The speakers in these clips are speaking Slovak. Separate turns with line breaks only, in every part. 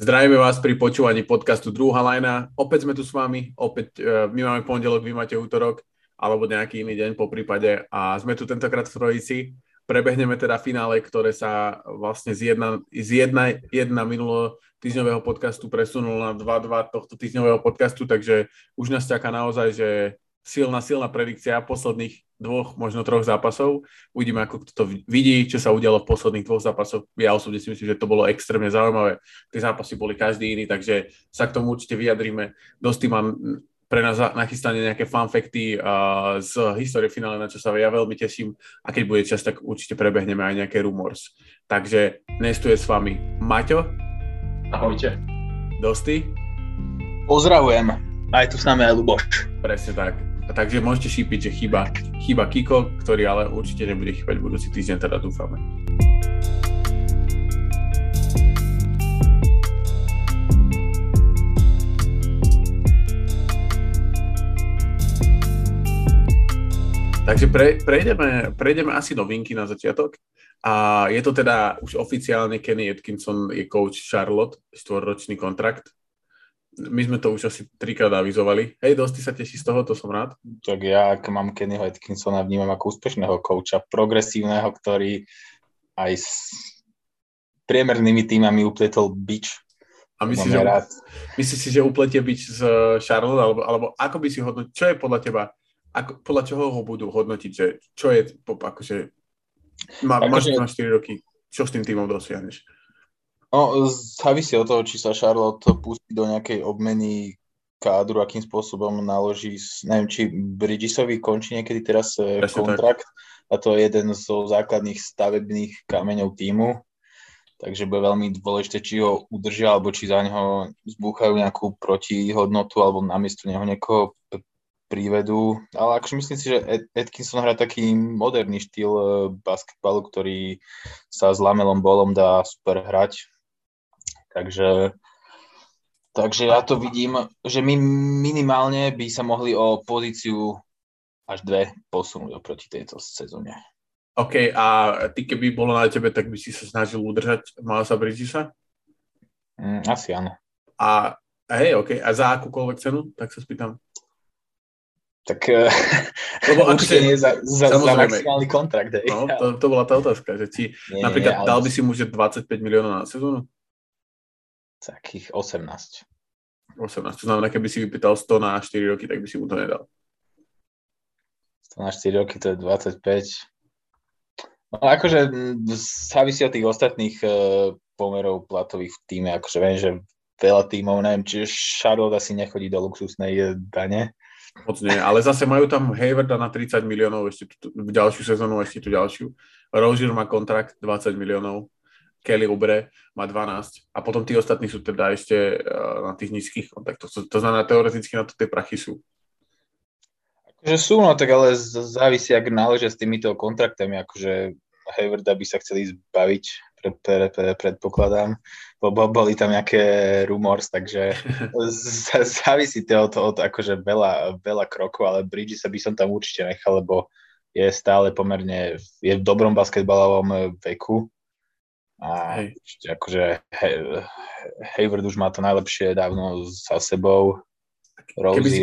Zdravíme vás pri počúvaní podcastu Druhá lajna. Opäť sme tu s vami, opäť uh, my máme pondelok, vy máte útorok, alebo nejaký iný deň po prípade a sme tu tentokrát v trojici. Prebehneme teda finále, ktoré sa vlastne z jedna, z jedna, jedna minulo týždňového podcastu presunul na 2-2 tohto týždňového podcastu, takže už nás čaká naozaj, že silná, silná predikcia posledných dvoch, možno troch zápasov. Uvidíme, ako to vidí, čo sa udialo v posledných dvoch zápasoch. Ja osobne si myslím, že to bolo extrémne zaujímavé. Tie zápasy boli každý iný, takže sa k tomu určite vyjadríme. Dosť mám pre nás nachystanie nejaké fanfekty uh, z histórie finále, na čo sa ja veľmi teším a keď bude čas, tak určite prebehneme aj nejaké rumors. Takže dnes tu je s vami Maťo.
Ahojte.
Dosti.
Pozdravujem. Aj tu s nami aj Luboš.
Presne tak. Takže môžete šípiť, že chýba, chýba Kiko, ktorý ale určite nebude chýbať budúci týždeň, teda dúfame. Takže pre, prejdeme, prejdeme asi novinky na začiatok. A je to teda už oficiálne Kenny Atkinson je coach Charlotte, štvorročný kontrakt my sme to už asi trikrát avizovali. Hej, dosť sa teší z toho, to som rád.
Tak ja, ak mám Kennyho Atkinsona, vnímam ako úspešného kouča, progresívneho, ktorý aj s priemernými týmami upletol bič.
A myslíš, že, rád. myslíš si, že upletie bič z Charlotte, alebo, alebo ako by si hodnotil, čo je podľa teba, ako, podľa čoho ho budú hodnotiť, že čo je, akože, má, máš na 4 roky, čo s tým týmom dosiahneš?
No, závisí od toho, či sa Charlotte pustí do nejakej obmeny kádru, akým spôsobom naloží, neviem, či Bridgesovi končí niekedy teraz e, Presne kontrakt tak. a to je jeden zo základných stavebných kameňov týmu, takže bude veľmi dôležité, či ho udržia, alebo či za neho zbúchajú nejakú protihodnotu, alebo namiesto neho niekoho prívedú. Ale akože myslím si, že Atkinson hrá taký moderný štýl e, basketbalu, ktorý sa s lamelom bolom dá super hrať Takže, takže ja to vidím, že my minimálne by sa mohli o pozíciu až dve posunúť oproti tejto sezóne.
OK, a ty keby bolo na tebe, tak by si sa snažil udržať Malasa Bridgesa?
Mm, asi áno.
A hej, OK, a za akúkoľvek cenu, tak sa spýtam.
Tak eh, Lebo určite nie za, za, za maximálny kontrakt. Hej.
No, to, to bola tá otázka, že či nie, napríklad nie, ale... dal by si mu 25 miliónov na sezónu?
Takých 18.
18, to znamená, keby si vypýtal 100 na 4 roky, tak by si mu to nedal.
100 na 4 roky, to je 25. No akože závisí od tých ostatných uh, pomerov platových v týme, akože viem, že veľa tímov, neviem, či Charlotte asi nechodí do luxusnej e, dane.
Moc nie, ale zase majú tam Haywarda na 30 miliónov, ešte tu, v ďalšiu sezónu, ešte tu ďalšiu. Rozier má kontrakt 20 miliónov, Kelly Ubre má 12 a potom tí ostatní sú teda ešte uh, na tých nízkych kontaktoch. To, to znamená, teoreticky na to tie prachy sú.
Akože sú, no tak ale závisí, ak náležia s týmito kontraktami, akože Haywarda by sa chceli zbaviť, pred, pred, pred, predpokladám, lebo boli tam nejaké rumors, takže závisí to od, od akože veľa, veľa krokov, ale Bridges sa by som tam určite nechal, lebo je stále pomerne, je v dobrom basketbalovom veku, a Hej. akože he, Hayward už má to najlepšie dávno za sebou. Rozier.
Keby si,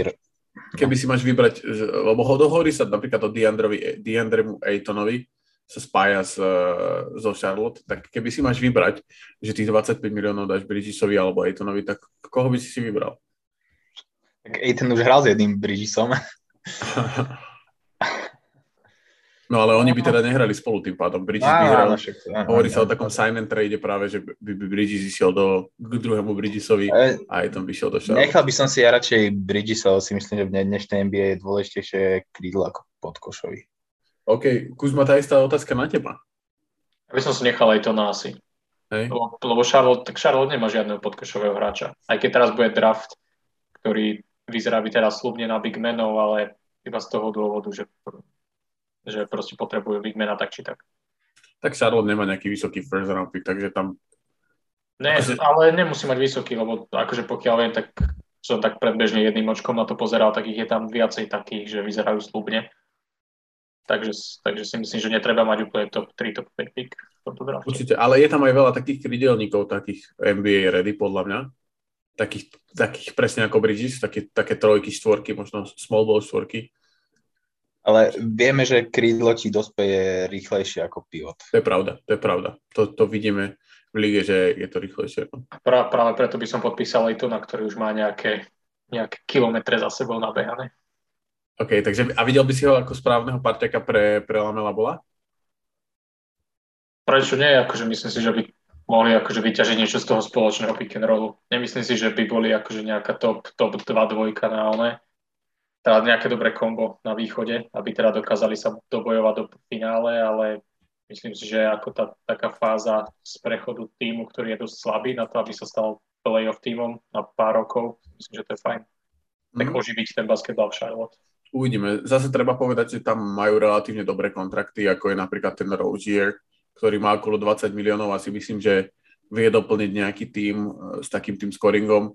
keby si máš vybrať, lebo hovorí sa napríklad o Deandrovi, Deandremu Aytonovi, sa spája s, so Charlotte, tak keby si máš vybrať, že tých 25 miliónov dáš Bridgesovi alebo Aytonovi, tak koho by si si vybral?
Tak Ayton už hral s jedným Bridgesom.
No ale oni by teda nehrali spolu tým pádom. Bridges by hral, hovorí sa o takom sign and trade práve, že by, by Bridges išiel do, k druhému Bridgesovi a aj tam by šiel do
šalu. Nechal by som si ja radšej Bridges, ale si myslím, že v dnešnej NBA je dôležitejšie krídlo ako podkošovi.
OK, Kuzma, tá istá otázka na teba.
Ja by som si nechal aj to na asi. Hej. Lebo, lebo Charlotte, tak Charlotte nemá žiadneho podkošového hráča. Aj keď teraz bude draft, ktorý vyzerá by teraz slubne na big menov, ale iba z toho dôvodu, že že proste potrebujú mena tak či tak.
Tak Charlotte nemá nejaký vysoký first round pick, takže tam...
Ne, akože... ale nemusí mať vysoký, lebo akože pokiaľ viem, tak som tak predbežne jedným očkom na to pozeral, tak ich je tam viacej takých, že vyzerajú slúbne. Takže, takže si myslím, že netreba mať úplne top 3, top 5 pick.
Určite, ale je tam aj veľa takých krydelníkov, takých NBA ready, podľa mňa. Takých, takých presne ako Bridges, také, také trojky, štvorky, možno small ball štvorky.
Ale vieme, že krídlo ti dospeje rýchlejšie ako pivot.
To je pravda, to je pravda. To, to vidíme v lige, že je to rýchlejšie.
Pra, práve preto by som podpísal aj tu, na ktorý už má nejaké, nejaké kilometre za sebou nabehané.
OK, takže a videl by si ho ako správneho parťaka pre, pre Lamela Bola?
Prečo nie? Akože myslím si, že by mohli akože vyťažiť niečo z toho spoločného pick and rollu. Nemyslím si, že by boli akože nejaká top, top 2 dvojka na one. Teda nejaké dobré kombo na východe, aby teda dokázali sa dobojovať do finále, ale myslím si, že ako tá taká fáza z prechodu týmu, ktorý je dosť slabý na to, aby sa stal playoff týmom na pár rokov, myslím, že to je fajn. Tak mm. oživiť ten basketbal v Charlotte.
Uvidíme. Zase treba povedať, že tam majú relatívne dobré kontrakty, ako je napríklad ten Rozier, ktorý má okolo 20 miliónov a si myslím, že vie doplniť nejaký tým e, s takým tým scoringom,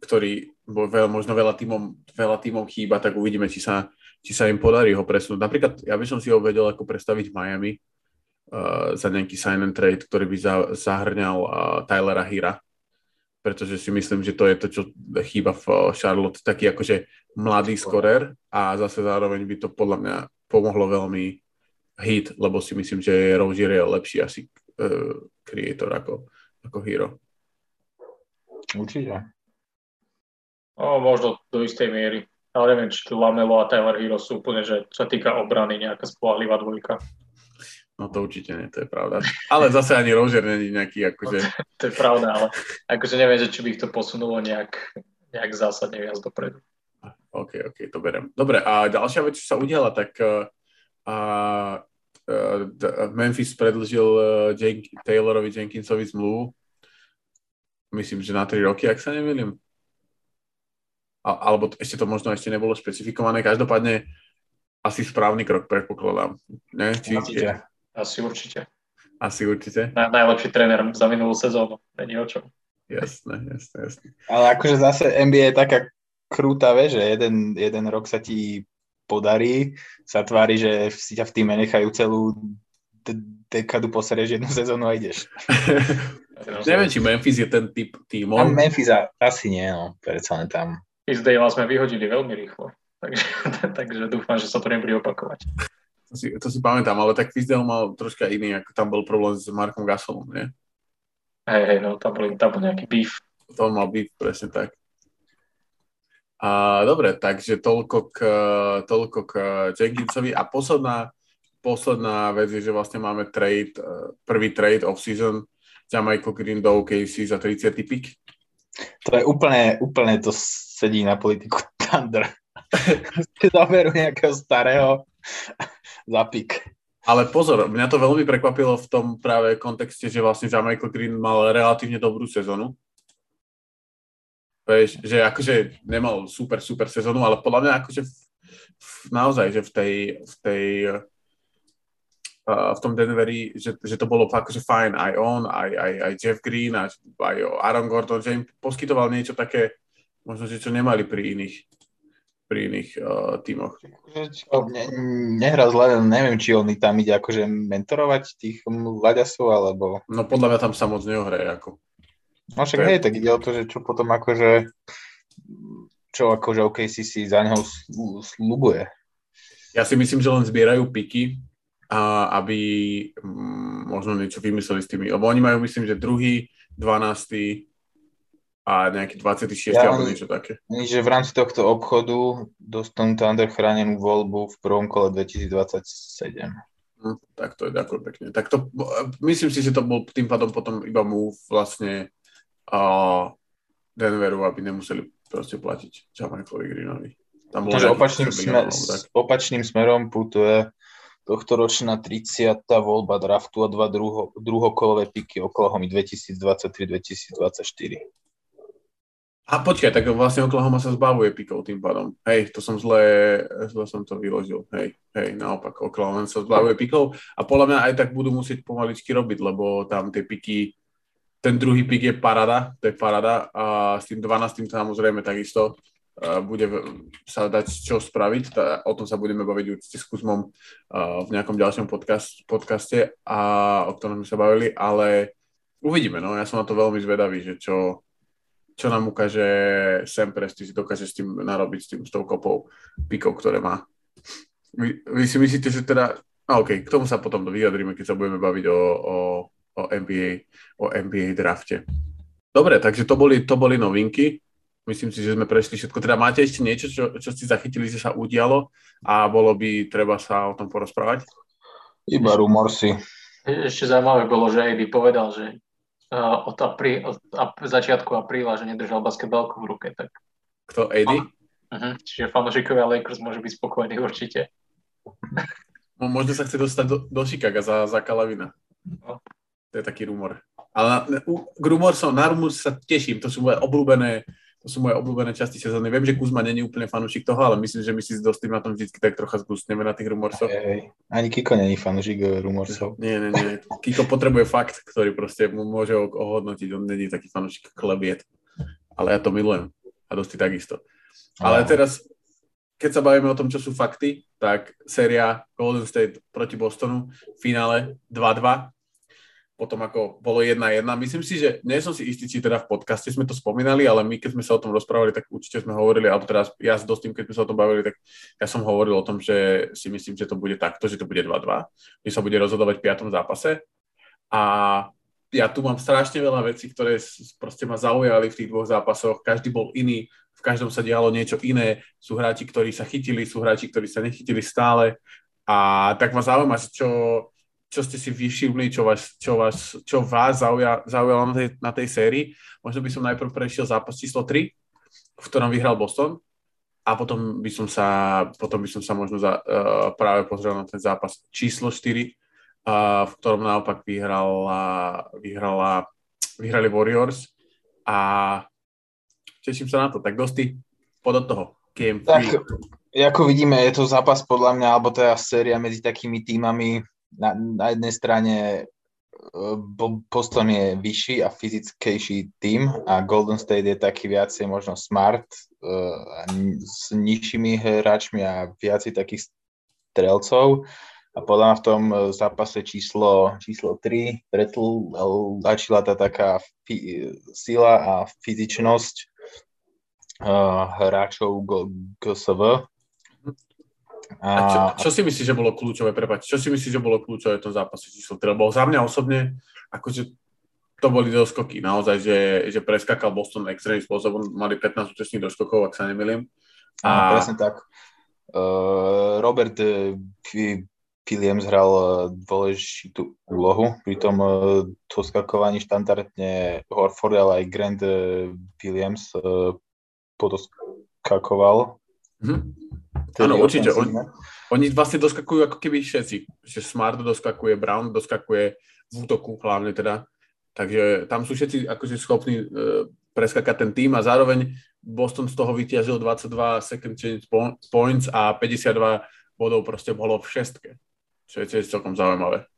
ktorý veľ, možno veľa tímom, veľa tímom chýba, tak uvidíme, či sa, či sa im podarí ho presunúť. Napríklad ja by som si ho vedel ako predstaviť Miami uh, za nejaký sign and trade, ktorý by za, zahrňal uh, Tylera Hira, pretože si myslím, že to je to, čo chýba v Charlotte, taký akože mladý skorer a zase zároveň by to podľa mňa pomohlo veľmi hit, lebo si myslím, že Rozier je lepší asi uh, creator ako, ako Hero.
Určite.
No, možno do istej miery. Ale neviem, či Lamelo a Tyler Hero sú úplne, že čo sa týka obrany, nejaká spolahlivá dvojka.
No to určite nie, to je pravda. Ale zase ani Roger není nejaký akože... No,
to, to je pravda, ale akože neviem, že či by ich to posunulo nejak, nejak zásadne viac dopredu.
OK, OK, to berem. Dobre, a ďalšia vec, čo sa udiala, tak uh, uh, Memphis predlžil uh, Jen- Taylorovi Jenkinsovi zmluvu. Myslím, že na 3 roky, ak sa nemýlim. A, alebo ešte to možno ešte nebolo špecifikované. Každopádne asi správny krok, predpokladám. Ne?
Či, určite. Asi určite.
Asi určite.
Na, najlepší tréner za minulú sezónu. Není o čom.
Jasné, jasné, jasné.
Ale akože zase NBA je taká krúta, že jeden, jeden rok sa ti podarí, sa tvári, že si ťa v týme nechajú celú de- dekadu poserieš jednu sezónu a ideš.
Neviem, či Memphis je ten typ týmov.
Memphis asi nie, no, predsa len tam.
Fizdale sme vyhodili veľmi rýchlo, takže, takže dúfam, že sa to nebude opakovať.
To si, to si pamätám, ale tak Fizdale mal troška iný, ako tam bol problém s Markom Gasolom, nie?
Hej, hej, no tam bol, tam bol nejaký beef.
To mal beef, presne tak. A, dobre, takže toľko k, toľko k Jenkinsovi. A posledná, posledná vec je, že vlastne máme trade, e, prvý trade off-season Michael Green do OKC za 30. pick.
To je úplne, úplne to sedí na politiku Thunder. Zoberú nejakého starého za pick.
Ale pozor, mňa to veľmi prekvapilo v tom práve kontexte, že vlastne Michael Green mal relatívne dobrú sezonu Vieš, že akože nemal super, super sezónu, ale podľa mňa akože v, v, naozaj, že v tej, v tej v tom Denveri, že, že to bolo akože fajn, aj on, aj, aj, aj Jeff Green, aj, aj Aaron Gordon, že im poskytoval niečo také, možno, že čo nemali pri iných pri iných uh, tímoch.
Ne, nehrá zle, neviem, či on tam ide akože mentorovať tých mladiasov, alebo...
No podľa mňa tam sa moc neohraje, ako.
No však hej, tak ide o to, že čo potom akože čo akože OKC si za neho slúbuje.
Ja si myslím, že len zbierajú piky, a aby mm, možno niečo vymysleli s tými, lebo oni majú, myslím, že druhý, 12. a nejaký 26. Ja, alebo niečo také.
Že v rámci tohto obchodu dostanú Thunder chránenú voľbu v prvom kole 2027.
Hm, tak to je ďakujem pekne. Tak to, myslím si, že to bol tým pádom potom iba move vlastne a Denveru, aby nemuseli proste platiť Jamaicovi Greenovi.
Tam bolo Takže opačným, smer, opačným smerom putuje tohtoročná 30. voľba draftu a dva druho, druhokolové piky Oklahoma 2023-2024.
A počkaj, tak vlastne Oklahoma sa zbavuje pikov tým pádom. Hej, to som zle, zle som to vyložil. Hej, hej, naopak, Oklahoma sa zbavuje pikov a podľa mňa aj tak budú musieť pomaličky robiť, lebo tam tie piky ten druhý pick je parada, to je parada a s tým 12. samozrejme takisto bude sa dať čo spraviť. Tá, o tom sa budeme baviť určite s Kuzmom v nejakom ďalšom podcast, podcaste, a, o ktorom sme sa bavili, ale uvidíme. No. Ja som na to veľmi zvedavý, že čo, čo nám ukáže Sam Presti, si dokáže s tým narobiť, s, tým, s tou kopou pikov, ktoré má. Vy, vy si myslíte, že teda... A OK, k tomu sa potom vyjadríme, keď sa budeme baviť o, o, o, NBA, o NBA drafte. Dobre, takže to boli, to boli novinky. Myslím si, že sme prešli všetko. Teda máte ešte niečo, čo, čo ste zachytili, že sa udialo a bolo by treba sa o tom porozprávať?
Iba rumorsy.
Ešte zaujímavé bolo, že Eddie povedal, že od, aprí, od ap, začiatku apríla, že nedržal basketbalku v ruke. Tak...
Kto, Eddie?
Uh-huh. Čiže fanúšikovia Lakers môžu byť spokojní určite.
No, možno sa chce dostať do, do Chicaga za, za Kalavina. No. To je taký rumor. Ale na, na, k rumorsom, na rumor sa teším, to sú moje obľúbené, to sú moje obľúbené časti sezóny. Viem, že Kuzma není úplne fanúšik toho, ale myslím, že my si Dostým na tom vždy tak trocha zgustneme na tých rumorsoch.
Ani Kiko není fanúšik eh, rumorsov.
Nie, nie, nie. Kiko potrebuje fakt, ktorý proste mu môže ohodnotiť. On není taký fanúšik klebiet. Ale ja to milujem. A Dostý takisto. Ale teraz, keď sa bavíme o tom, čo sú fakty, tak séria Golden State proti Bostonu, finále 2-2, potom ako bolo 1-1. Myslím si, že nie som si istý, či teda v podcaste sme to spomínali, ale my keď sme sa o tom rozprávali, tak určite sme hovorili, alebo teraz ja s Dostým, keď sme sa o tom bavili, tak ja som hovoril o tom, že si myslím, že to bude takto, že to bude 2-2, že sa bude rozhodovať v piatom zápase. A ja tu mám strašne veľa vecí, ktoré proste ma zaujali v tých dvoch zápasoch. Každý bol iný, v každom sa dialo niečo iné. Sú hráči, ktorí sa chytili, sú hráči, ktorí sa nechytili stále. A tak ma zaujíma, čo, čo ste si vyšivli, čo vás, čo vás, čo vás zauja, zaujalo na tej, na tej sérii. Možno by som najprv prešiel zápas číslo 3, v ktorom vyhral Boston a potom by som sa, potom by som sa možno za, uh, práve pozrel na ten zápas číslo 4, uh, v ktorom naopak vyhrala, vyhrala, vyhrali Warriors a teším sa na to. Tak dosti, pod od toho. Game
tak, ako vidíme, je to zápas podľa mňa, alebo teda séria medzi takými týmami, na, na jednej strane e, Boston je vyšší a fyzickejší tým a Golden State je taký viacej možno smart uh, s nižšími hráčmi a viacej takých strelcov. A podľa mňa v tom zápase číslo, číslo 3 pretlačila tá taká fi, sila a fyzičnosť uh, hráčov GSV
a čo, čo si myslíš, že bolo kľúčové, prepáč, čo si myslíš, že bolo kľúčové v tom zápase číslo 3? Lebo za mňa osobne, akože to boli doskoky, naozaj, že, že preskakal Boston extrémnym spôsobom, mali 15 účastných doskokov, ak sa nemýlim.
A... No, presne tak. Uh, Robert Williams hral dôležitú úlohu pri tom uh, doskakovaní štandardne Horford, ale aj Grant Williams podoskakoval. Mm-hmm.
Áno, určite. On, oni vlastne doskakujú ako keby všetci. Že Smart doskakuje, Brown doskakuje v útoku hlavne teda. Takže tam sú všetci akože schopní uh, preskakať ten tým a zároveň Boston z toho vyťažil 22 second change points a 52 bodov proste bolo v šestke. Čo je tiež celkom zaujímavé.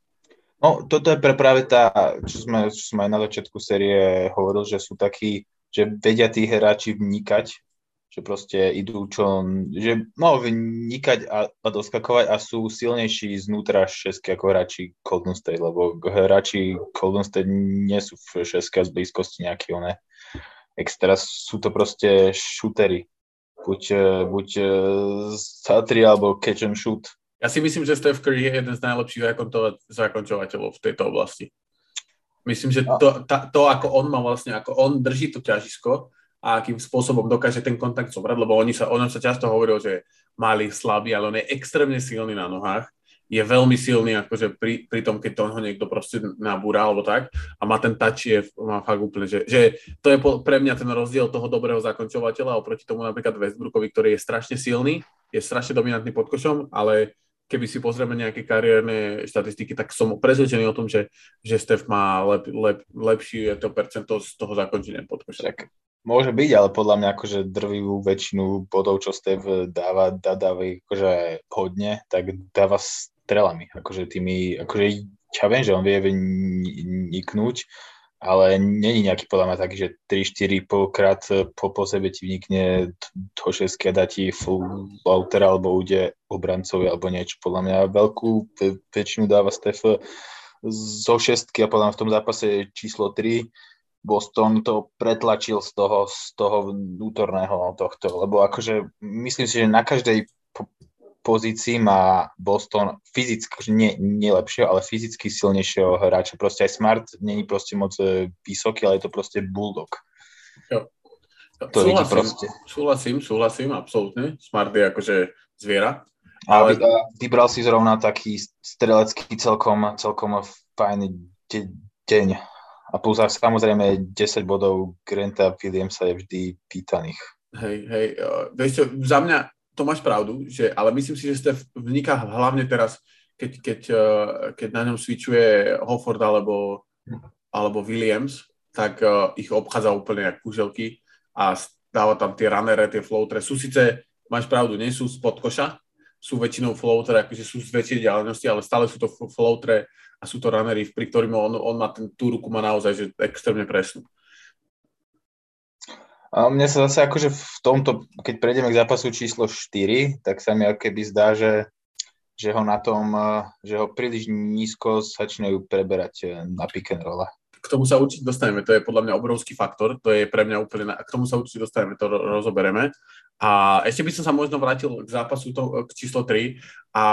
No, toto je pre práve tá, čo sme, čo sme aj na začiatku série hovorili, že sú takí, že vedia tí hráči vnikať že proste idú čo, že no vnikať a, a doskakovať a sú silnejší znútra šesky ako hráči Golden State, lebo hráči Golden State nie sú v šeske z blízkosti nejaké one extra, sú to proste shootery. Buď, buď satri alebo catch and shoot.
Ja si myslím, že Steph Curry je jeden z najlepších zakončovateľov v tejto oblasti. Myslím, že to, ta, to, ako on má vlastne, ako on drží to ťažisko, a akým spôsobom dokáže ten kontakt zobrať, lebo oni sa, on sa často hovoril, že mali slabý, ale on je extrémne silný na nohách, je veľmi silný akože pri, pri tom, keď to ho niekto proste nabúra alebo tak a má ten touch je, má fakt úplne, že, že to je pre mňa ten rozdiel toho dobrého zakončovateľa oproti tomu napríklad Westbrookovi, ktorý je strašne silný, je strašne dominantný pod košom, ale keby si pozrieme nejaké kariérne štatistiky, tak som presvedčený o tom, že, že Steph má lep, lep, lepšie to percento z toho zakončenia pod košom.
Môže byť, ale podľa mňa akože drvivú väčšinu bodov, čo Steve dáva, dá, dáva akože hodne, tak dáva strelami, akože tými, akože ja viem, že on vie vniknúť, ale není nejaký podľa mňa taký, že 3-4 krát po, po sebe ti vnikne to 6 a dá ti floater alebo ide obrancovi alebo niečo. Podľa mňa veľkú väčšinu dáva Steph zo šestky a podľa mňa v tom zápase číslo 3 Boston to pretlačil z toho, z toho vnútorného tohto, lebo akože myslím si, že na každej pozícii má Boston fyzicky, nie, nie lepšieho, ale fyzicky silnejšieho hráča. Proste aj Smart není proste moc e, vysoký, ale je to proste bulldog.
Jo. To súhlasím, proste. súhlasím, súhlasím, absolútne. Smart je akože zviera.
Ale... A vybral si zrovna taký strelecký celkom, celkom fajný de- deň. A plus a samozrejme 10 bodov Granta Williamsa je vždy pýtaných.
Hej, hej, vieš čo, za mňa to máš pravdu, že, ale myslím si, že ste vniká hlavne teraz, keď, keď, eh, keď na ňom switchuje Hofford alebo, alebo Williams, tak uh, ich obchádza úplne jak kuželky a dáva tam tie runnere, tie floatere. Sú síce, máš pravdu, nie sú spod koša, sú väčšinou floatere, akože sú z väčšej ďalnosti, ale stále sú to floatere a sú to runnery, pri ktorým on, on má ten, tú ruku má naozaj že extrémne presnú.
A mne sa zase akože v tomto, keď prejdeme k zápasu číslo 4, tak sa mi keby zdá, že, že ho na tom, že ho príliš nízko začínajú preberať eh, na pick and roll.
K tomu sa určite dostaneme, to je podľa mňa obrovský faktor, to je pre mňa úplne, na... k tomu sa určite dostaneme, to rozobereme. A ešte by som sa možno vrátil k zápasu to, k číslo 3 a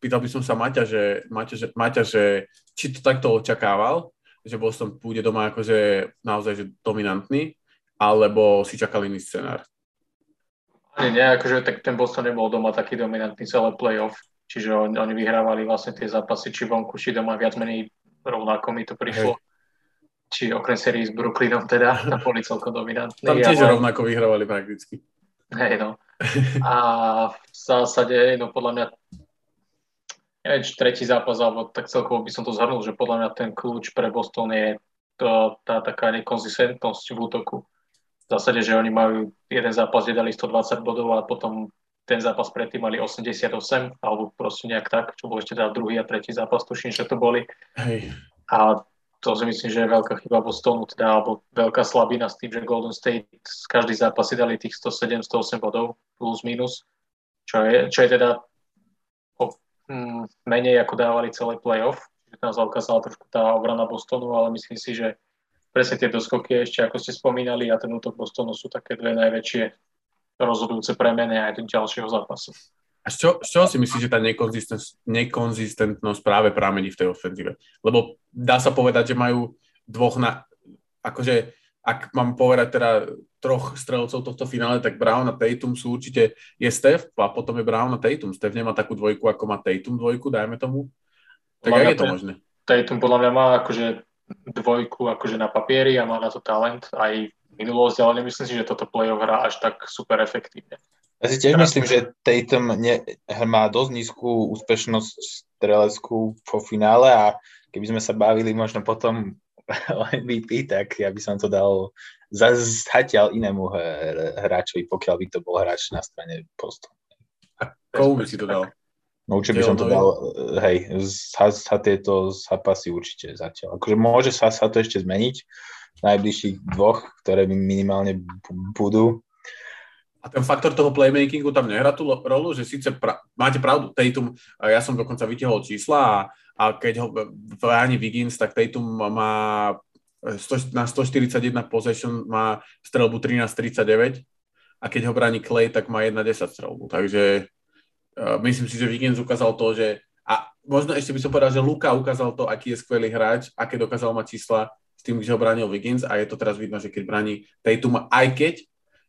pýtal by som sa Maťa, že, Maťa, že, Maťa, že či to takto očakával, že Boston pôjde doma akože naozaj že dominantný, alebo si čakal iný scenár?
Nie, nie, akože tak ten Boston nebol doma taký dominantný celé playoff, čiže oni, oni vyhrávali vlastne tie zápasy či vonku, či doma viac menej rovnako mi to prišlo. Či okrem sérii s Brooklynom teda, tam boli celkom dominantní.
Tam tiež ale... rovnako vyhrávali prakticky.
Hej, no. A v zásade, no podľa mňa, neviem, či tretí zápas, alebo tak celkovo by som to zhrnul, že podľa mňa ten kľúč pre Boston je to, tá taká nekonzistentnosť v útoku zásade, že oni majú jeden zápas, kde dali 120 bodov a potom ten zápas predtým mali 88, alebo proste nejak tak, čo bol ešte teda druhý a tretí zápas, tuším, že to boli.
Hej.
A to si myslím, že je veľká chyba Bostonu, teda, alebo veľká slabina s tým, že Golden State z každý zápas si dali tých 107-108 bodov plus minus, čo je, čo je teda o, mm, menej ako dávali celé playoff. Tam sa ukázala trošku tá obrana Bostonu, ale myslím si, že presne tie doskoky ešte, ako ste spomínali, a ten útok Bostonu sú také dve najväčšie rozhodujúce premeny aj do ďalšieho zápasu.
A z čoho, z čoho si myslíš, že tá nekonzistentnosť práve pramení v tej ofenzíve? Lebo dá sa povedať, že majú dvoch na... Akože, ak mám povedať teda troch strelcov tohto finále, tak Brown a Tatum sú určite... Je Steph a potom je Brown a Tatum. Steph nemá takú dvojku, ako má Tatum dvojku, dajme tomu. Tak jak je to možné?
Tatum podľa mňa má akože dvojku akože na papieri a má na to talent aj minulosť, ale nemyslím si, že toto play-off hrá až tak super efektívne.
Ja si tiež myslím, že Tatum ne, má dosť nízku úspešnosť streleckú po finále a keby sme sa bavili možno potom o MVP, tak ja by som to dal zatiaľ inému hráčovi, pokiaľ by to bol hráč na strane postu.
A komu by si to dal?
No určite by som to dal, hej, sa, sa tieto zápasy určite zatiaľ. Akože môže sa, sa to ešte zmeniť v najbližších dvoch, ktoré minimálne budú.
A ten faktor toho playmakingu tam nehrá tú rolu, že síce pra, máte pravdu, Tatum, ja som dokonca vytiahol čísla a, a keď ho bráni Wiggins, tak Tatum má 100, na 141 possession má strelbu 13-39 a keď ho bráni Clay, tak má 1-10 strelbu. Takže Uh, myslím si, že Wiggins ukázal to, že a možno ešte by som povedal, že Luka ukázal to, aký je skvelý hráč, aké dokázal mať čísla s tým, že ho bránil Wiggins a je to teraz vidno, že keď bráni Tatum, aj keď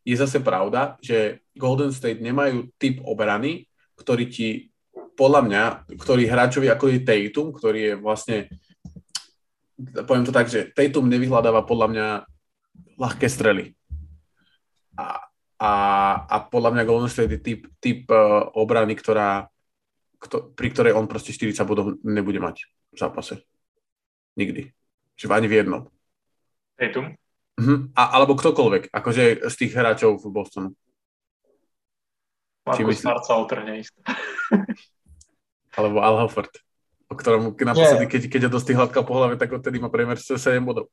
je zase pravda, že Golden State nemajú typ obrany, ktorý ti, podľa mňa, ktorý hráčovi ako je Tatum, ktorý je vlastne, poviem to tak, že Tatum nevyhľadáva podľa mňa ľahké strely. A a, a podľa mňa Golden State je typ, typ uh, obrany, ktorá, kto, pri ktorej on proste 40 bodov nebude mať v zápase. Nikdy. Čiže ani v jednom.
Tatum?
Uh-huh. A, alebo ktokoľvek, akože z tých hráčov v Bostonu.
Marcus Smart sa otrhne isto.
alebo Al Hofford, o ktorom naposledy, keď, keď ho dostihla hladka po hlave, tak odtedy má priemer 7 bodov.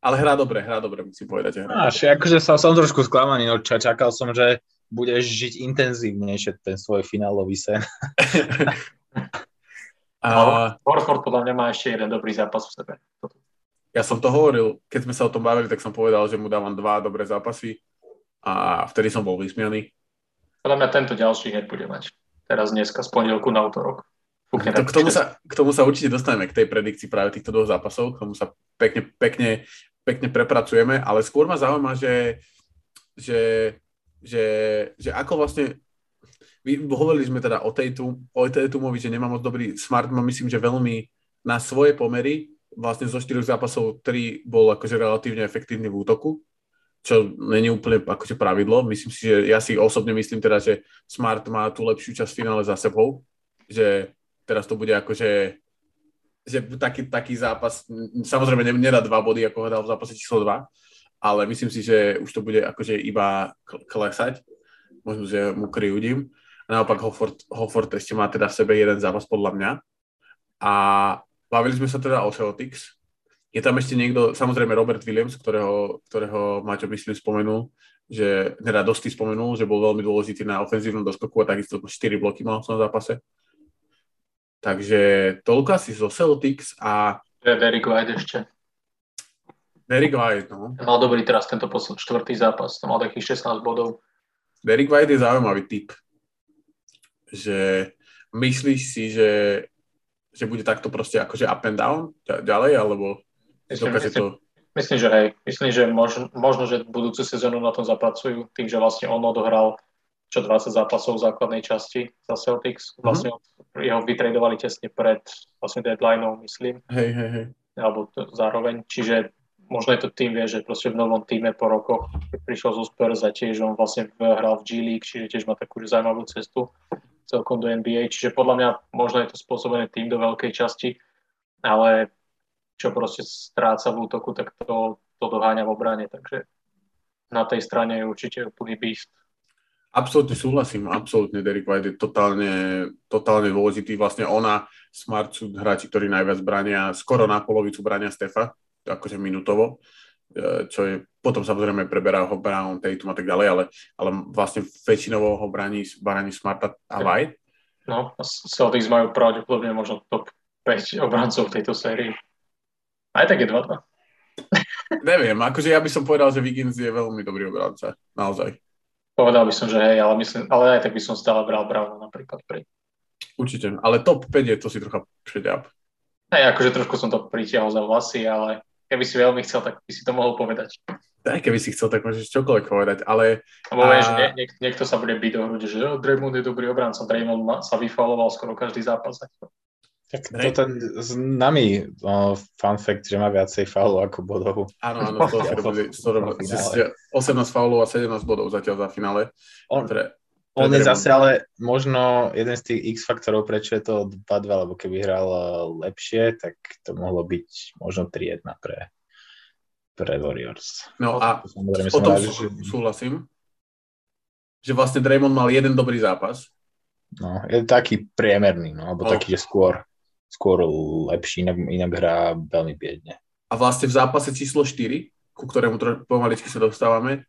Ale hrá dobre, hrá dobre, musím povedať.
Hrá. Až, akože som, som trošku sklamaný, no ča, čakal som, že budeš žiť intenzívnejšie ten svoj finálový sen.
A... Horford podľa mňa má ešte jeden dobrý zápas v sebe.
Ja som to hovoril, keď sme sa o tom bavili, tak som povedal, že mu dávam dva dobré zápasy a vtedy som bol vysmianý.
Podľa mňa tento ďalší hneď bude mať. Teraz dneska z pondelku na útorok.
To, k, tomu sa, k tomu sa určite dostaneme, k tej predikcii práve týchto dvoch zápasov, k tomu sa pekne, pekne, pekne prepracujeme, ale skôr ma zaujíma, že, že, že, že ako vlastne hovorili sme teda o Tatum, o Tatumovi, že nemá moc dobrý smart, mám myslím, že veľmi na svoje pomery, vlastne zo štyroch zápasov tri bol akože relatívne efektívny v útoku, čo není úplne akože pravidlo. Myslím si, že ja si osobne myslím teda, že Smart má tú lepšiu časť finále za sebou, že teraz to bude akože že taký, taký zápas, samozrejme nedá dva body, ako ho dal v zápase číslo 2, ale myslím si, že už to bude akože iba klesať. Možno, že mu kryjúdim. A naopak Hofford, Hofford ešte má teda v sebe jeden zápas podľa mňa. A bavili sme sa teda o Celtics. Je tam ešte niekto, samozrejme Robert Williams, ktorého, ktorého Maťo myslím spomenul, že teda dosť spomenul, že bol veľmi dôležitý na ofenzívnom doskoku a takisto 4 bloky mal v tom zápase. Takže toľko asi zo Celtics a...
Je Derek White ešte.
Derek White, no.
Mal dobrý teraz tento posled, čtvrtý zápas, to mal takých 16 bodov.
Derek White je zaujímavý typ že myslíš si, že, že bude takto proste akože up and down ďalej, alebo
myslím, myslím, to... myslím, že hej. Myslím, že možno, možno, že budúcu sezónu na tom zapracujú, tým, že vlastne on odohral čo 20 zápasov v základnej časti za Celtics. Mhm. Vlastne mm-hmm. jeho vytredovali tesne pred vlastne deadlineou, myslím.
Hej, hej, hej.
Alebo to, zároveň. Čiže možno je to tým, vie, že proste v novom týme po rokoch prišiel zo Spurs a tiež on vlastne hral v G League, čiže tiež má takú zaujímavú cestu celkom do NBA, čiže podľa mňa možno je to spôsobené tým do veľkej časti, ale čo proste stráca v útoku, tak to, to doháňa v obrane, takže na tej strane je určite úplný beast.
Absolutne súhlasím, absolútne Derek White je totálne, totálne dôležitý. Vlastne ona, Smart sú hráči, ktorí najviac brania, skoro na polovicu brania Stefa, akože minutovo, čo je, potom samozrejme preberá ho Brown, Tatum a tak ďalej, ale, ale vlastne väčšinovo ho braní, braní Smarta a White.
No, Celtics majú pravdepodobne možno top 5 obrancov v tejto sérii. Aj tak je 2-2.
Neviem, akože ja by som povedal, že Wiggins je veľmi dobrý obranca, naozaj.
Povedal by som, že hej, ale, myslím, ale aj tak by som stále bral Browna napríklad pri.
Určite, ale top 5 je to si trocha předňap.
Hej, akože trošku som to pritiahol za vlasy, ale keby si veľmi chcel, tak by si to mohol povedať.
Tak, keby si chcel, tak môžeš čokoľvek povedať, ale...
Lebo a... vieš, nie, niek- niekto sa bude byť do hrude, že oh, Draymond je dobrý obranca, Draymond ma, sa vyfaloval skoro každý zápas.
Tak to ten s nami no, fun fact, že má viacej faulov ako bodov.
Áno, áno, to to, to, 18 faulov a 17 bodov zatiaľ za finále.
On, pre on je zase ale možno jeden z tých X faktorov, prečo je to 2-2, lebo keby hral eh, lepšie, tak to mohlo byť možno 3-1 pre, pre Warriors.
No a o tom rád, že... súhlasím, že vlastne Draymond mal jeden dobrý zápas.
No, je taký priemerný, no, alebo oh. taký, že skôr skôr lepší, inak, inak hrá veľmi biedne.
A vlastne v zápase číslo 4, ku ktorému pomaličky sa dostávame,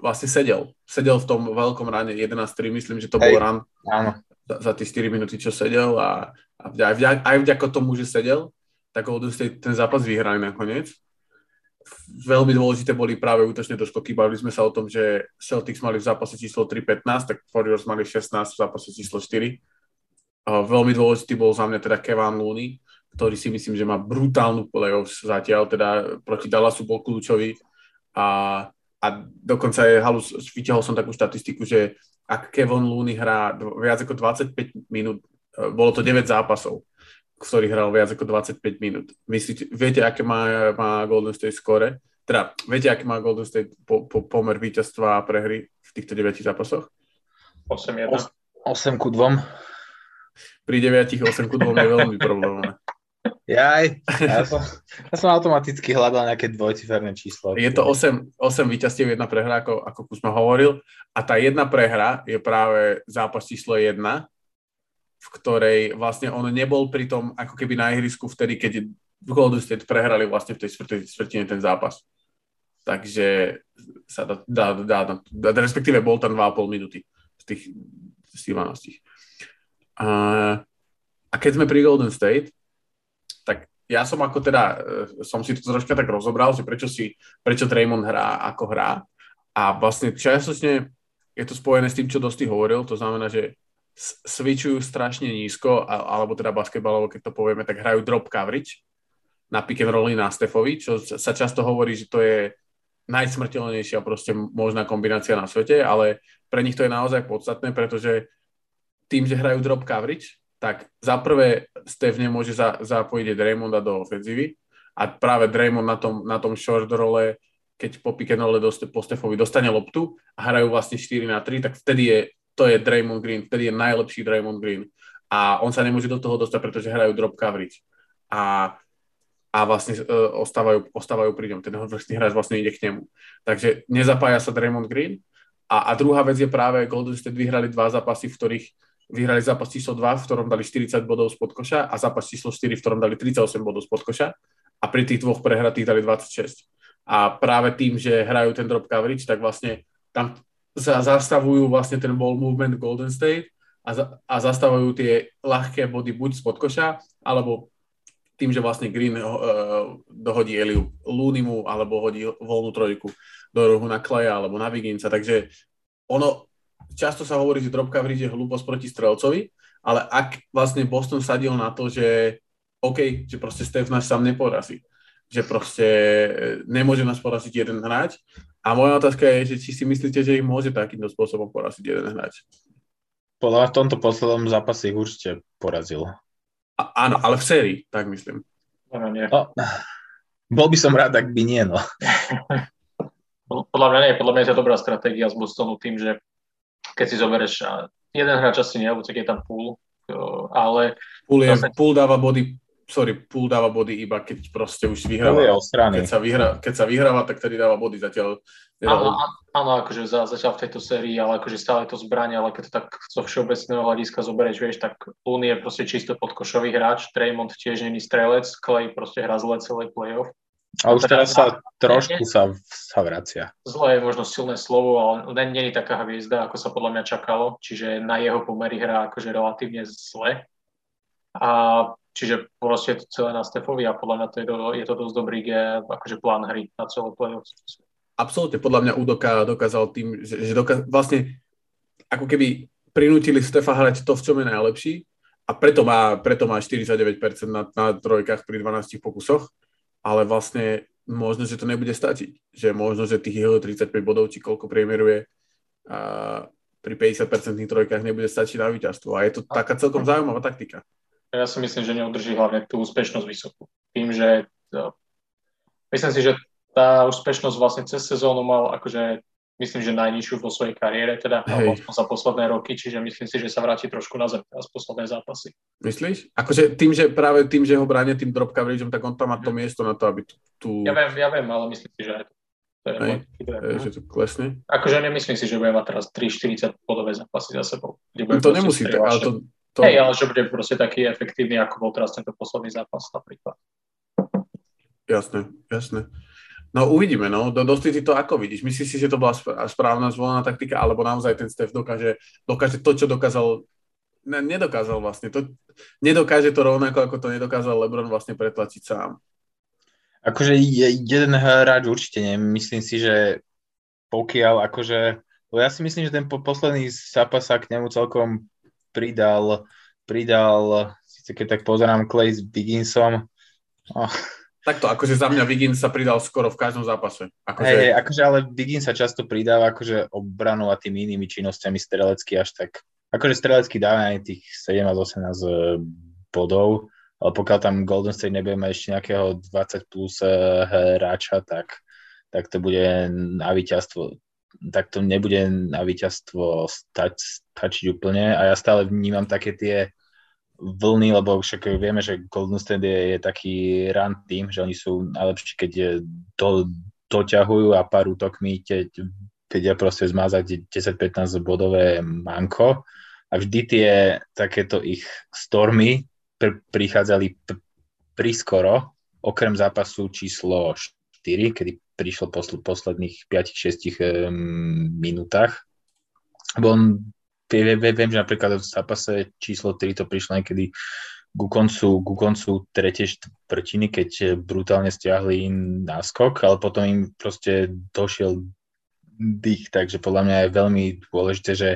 vlastne sedel. Sedel v tom veľkom ráne 11-3, myslím, že to Hej, bol rán za, za tie 4 minúty, čo sedel a, a aj, vďaka, aj vďaka tomu, že sedel, tak Golden State ten zápas vyhrali nakoniec. Veľmi dôležité boli práve útočné doskoky. Bavili sme sa o tom, že Celtics mali v zápase číslo 3-15, tak Warriors mali 16 v zápase číslo 4 veľmi dôležitý bol za mňa teda Kevin Looney, ktorý si myslím, že má brutálnu playoffs zatiaľ, teda proti Dallasu bol kľúčový a, a dokonca je halus, vyťahol som takú štatistiku, že ak Kevin Looney hrá viac ako 25 minút, e, bolo to 9 zápasov, ktorý hral viac ako 25 minút. Myslíte, viete, aké má, má Golden State skore? Teda, viete, aký má Golden State po, po, pomer víťazstva a prehry v týchto 9 zápasoch?
8-1.
8 ku 2
pri 9 8 ku 2 je veľmi problémové.
Jaj, ja som, ja som automaticky hľadal nejaké dvojciferné číslo.
Je to 8, 8 víťazstiev, jedna prehra, ako, ako sme hovoril. A tá jedna prehra je práve zápas číslo 1, v ktorej vlastne on nebol pri tom ako keby na ihrisku vtedy, keď Golden State prehrali vlastne v tej štvrtine ten zápas. Takže sa dá, dá, dá, dá, respektíve bol tam 2,5 minúty z tých, z tých 12. A, a keď sme pri Golden State, ja som ako teda, e, som si to troška tak rozobral, že prečo si, prečo Draymond hrá, ako hrá. A vlastne čiastočne je to spojené s tým, čo Dosti hovoril, to znamená, že switchujú strašne nízko, alebo teda basketbalovo, keď to povieme, tak hrajú drop coverage na pick and rolly na Stefovi, čo sa často hovorí, že to je najsmrteľnejšia proste možná kombinácia na svete, ale pre nich to je naozaj podstatné, pretože tým, že hrajú drop coverage, tak za prvé Steph nemôže za, zapojiť Draymonda do ofenzívy a práve Draymond na tom, na tom short role, keď po pick and po Stefovi dostane loptu a hrajú vlastne 4 na 3, tak vtedy je to je Draymond Green, vtedy je najlepší Draymond Green. A on sa nemôže do toho dostať, pretože hrajú drop coverage. A, a vlastne uh, ostávajú, ostávajú pri ňom. Ten vrchný hráč vlastne ide k nemu. Takže nezapája sa Draymond Green. A, a druhá vec je práve, Golden State vyhrali dva zápasy, v ktorých vyhrali zápas číslo 2, v ktorom dali 40 bodov z podkoša a zápas číslo 4, v ktorom dali 38 bodov z podkoša a pri tých dvoch prehratých dali 26. A práve tým, že hrajú ten drop coverage, tak vlastne tam za, zastavujú vlastne ten ball movement Golden State a, za, a zastavujú tie ľahké body buď z podkoša, alebo tým, že vlastne Green uh, dohodí Eliu Lunimu alebo hodí voľnú trojku do rohu na Kleja alebo na Viginca. Takže ono, často sa hovorí, že drop coverage je hlúposť proti strelcovi, ale ak vlastne Boston sadil na to, že OK, že proste Steph nás sám neporazí, že proste nemôže nás poraziť jeden hráč, a moja otázka je, že či si myslíte, že ich môže takýmto spôsobom poraziť jeden hráč?
Podľa v tomto poslednom zápase ich určite porazil.
A, áno, ale v sérii, tak myslím.
No, nie. No,
bol by som rád, ak by nie, no.
podľa mňa nie, podľa mňa je to dobrá stratégia z Bostonu tým, že keď si zoberieš jeden hráč asi nie, tak je tam pool, ale...
Pool, je, pool dáva body sorry, pool dáva body iba keď proste už vyhráva. Keď sa, vyhrá, keď sa vyhráva, tak tedy dáva body zatiaľ.
Áno, áno, akože za, zatiaľ v tejto sérii, ale akože stále to zbranie, ale keď to tak zo všeobecného hľadiska zoberieš, vieš, tak Pool je proste čisto podkošový hráč, Draymond tiež není strelec, Clay proste hrá zle celý playoff.
A už teraz sa trošku sa, sa vracia.
Zle je možno silné slovo, ale není taká hviezda, ako sa podľa mňa čakalo, čiže na jeho pomery hrá akože relatívne zle. A Čiže proste je to celé na Stefovi a podľa mňa to je, do, je to dosť dobrý je, akože plán hry na celé playoff.
Absolútne, podľa mňa Udoka dokázal tým, že, že dokázal, vlastne ako keby prinútili Stefa hrať to, v čom je najlepší a preto má, preto má 49% na, na trojkách pri 12 pokusoch, ale vlastne možno, že to nebude stačiť. Že možno, že tých jeho 35 bodov, či koľko priemeruje a pri 50% trojkách nebude stačiť na víťazstvo. A je to taká celkom zaujímavá taktika
ja si myslím, že neudrží hlavne tú úspešnosť vysokú. Tým, že to, myslím si, že tá úspešnosť vlastne cez sezónu mal akože myslím, že najnižšiu vo svojej kariére, teda za posledné roky, čiže myslím si, že sa vráti trošku na zem teraz posledné zápasy.
Myslíš? Akože tým, že práve tým, že ho bránia tým drop coverageom, tak on tam má to mhm. miesto na to, aby tu...
Ja viem, ja viem, ale myslím si, že to je Hej,
môj že to klesne.
Akože nemyslím si, že bude mať teraz 3-40 bodové zápasy za sebou.
To nemusí, ale to,
to... Hej, ale že bude proste taký efektívny, ako bol teraz tento posledný zápas napríklad.
Jasné, jasné. No uvidíme, no. Dosti ty to ako vidíš? Myslíš si, že to bola správna zvolená taktika, alebo naozaj ten Steph dokáže, dokáže to, čo dokázal, ne, nedokázal vlastne, to, nedokáže to rovnako, ako to nedokázal LeBron vlastne pretlačiť sám.
Akože jeden hráč určite nie. Myslím si, že pokiaľ akože, ja si myslím, že ten posledný zápas sa k nemu celkom pridal, pridal, keď tak pozerám, Clay s Bigginsom.
Oh. Takto, akože za mňa Wiggins sa pridal skoro v každom zápase.
Akože... Hey, akože ale Wiggins sa často pridáva akože obranu a tými inými činnosťami strelecky až tak. Akože strelecky dáva aj tých 17-18 eh, bodov, ale pokiaľ tam Golden State nebude mať ešte nejakého 20 plus eh, hráča, tak, tak to bude na víťazstvo tak to nebude na víťazstvo stať, stačiť úplne a ja stále vnímam také tie vlny, lebo však vieme, že Golden State je, je taký run tým, že oni sú najlepší, keď to doťahujú a pár útokmi keď vedia proste zmázať 10-15 bodové manko a vždy tie takéto ich stormy pr- prichádzali pr- priskoro okrem zápasu číslo 4, kedy prišiel po posledných 5-6 minútach. Bo on, viem, že napríklad v zápase číslo 3 to prišlo niekedy ku koncu, ku koncu tretej štvrtiny, keď brutálne stiahli náskok, ale potom im proste došiel dých, takže podľa mňa je veľmi dôležité, že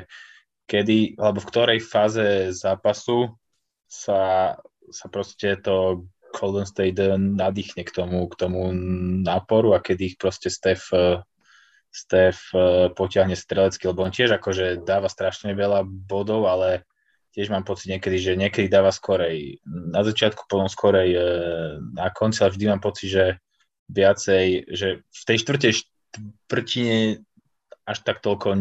kedy, alebo v ktorej fáze zápasu sa, sa proste to Golden State nadýchne k tomu, k tomu náporu a kedy ich proste Steph, Steph potiahne strelecky, lebo on tiež akože dáva strašne veľa bodov, ale tiež mám pocit niekedy, že niekedy dáva skorej. Na začiatku, potom skorej e, na konci, ale vždy mám pocit, že viacej, že v tej štvrtej štvrtine až tak toľko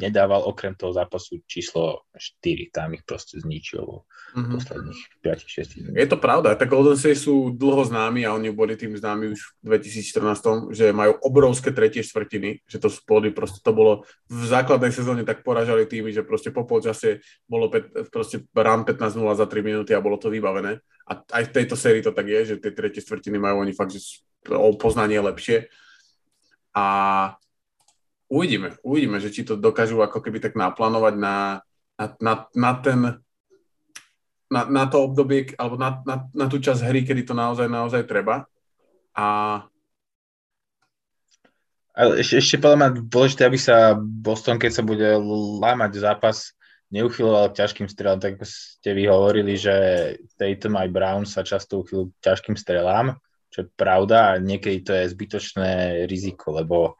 nedával okrem toho zápasu číslo 4. Tam ich proste zničil mm-hmm. posledných 5-6
Je to pravda, tak Golden State sú dlho známi a oni boli tým známi už v 2014, že majú obrovské tretie štvrtiny, že to spody proste to bolo v základnej sezóne tak poražali týmy, že proste po polčase bolo pet, proste rán 15-0 za 3 minúty a bolo to vybavené. A aj v tejto sérii to tak je, že tie tretie štvrtiny majú oni fakt, že o poznanie lepšie. A uvidíme, uvidíme, že či to dokážu ako keby tak naplánovať na, na, na, na ten na, na to obdobie, alebo na, na, na tú časť hry, kedy to naozaj, naozaj treba. A
ale ešte, ešte podľa mňa dôležité, aby sa Boston, keď sa bude lámať zápas, neuchyloval k ťažkým strelám, tak ako ste vy hovorili, že Tatum aj Brown sa často uchylujú k ťažkým strelám, čo je pravda a niekedy to je zbytočné riziko, lebo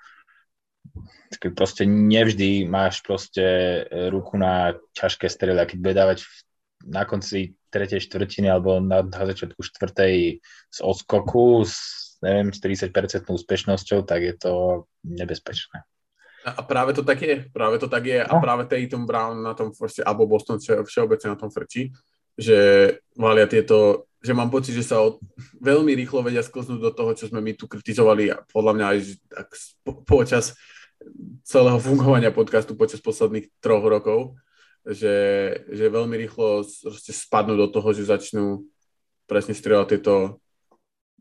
proste nevždy máš proste e, ruku na ťažké strely keď bude dávať na konci tretej štvrtiny alebo na, na začiatku štvrtej z odskoku s, neviem, s 30% úspešnosťou, tak je to nebezpečné.
A práve to tak je, práve to tak je a no. práve Tatum Brown na tom proste, alebo Boston všeobecne na tom frčí, že valia tieto, že mám pocit, že sa od, veľmi rýchlo vedia sklznúť do toho, čo sme my tu kritizovali a podľa mňa aj tak po, počas celého fungovania podcastu počas posledných troch rokov, že, že veľmi rýchlo spadnú do toho, že začnú presne strieľať tieto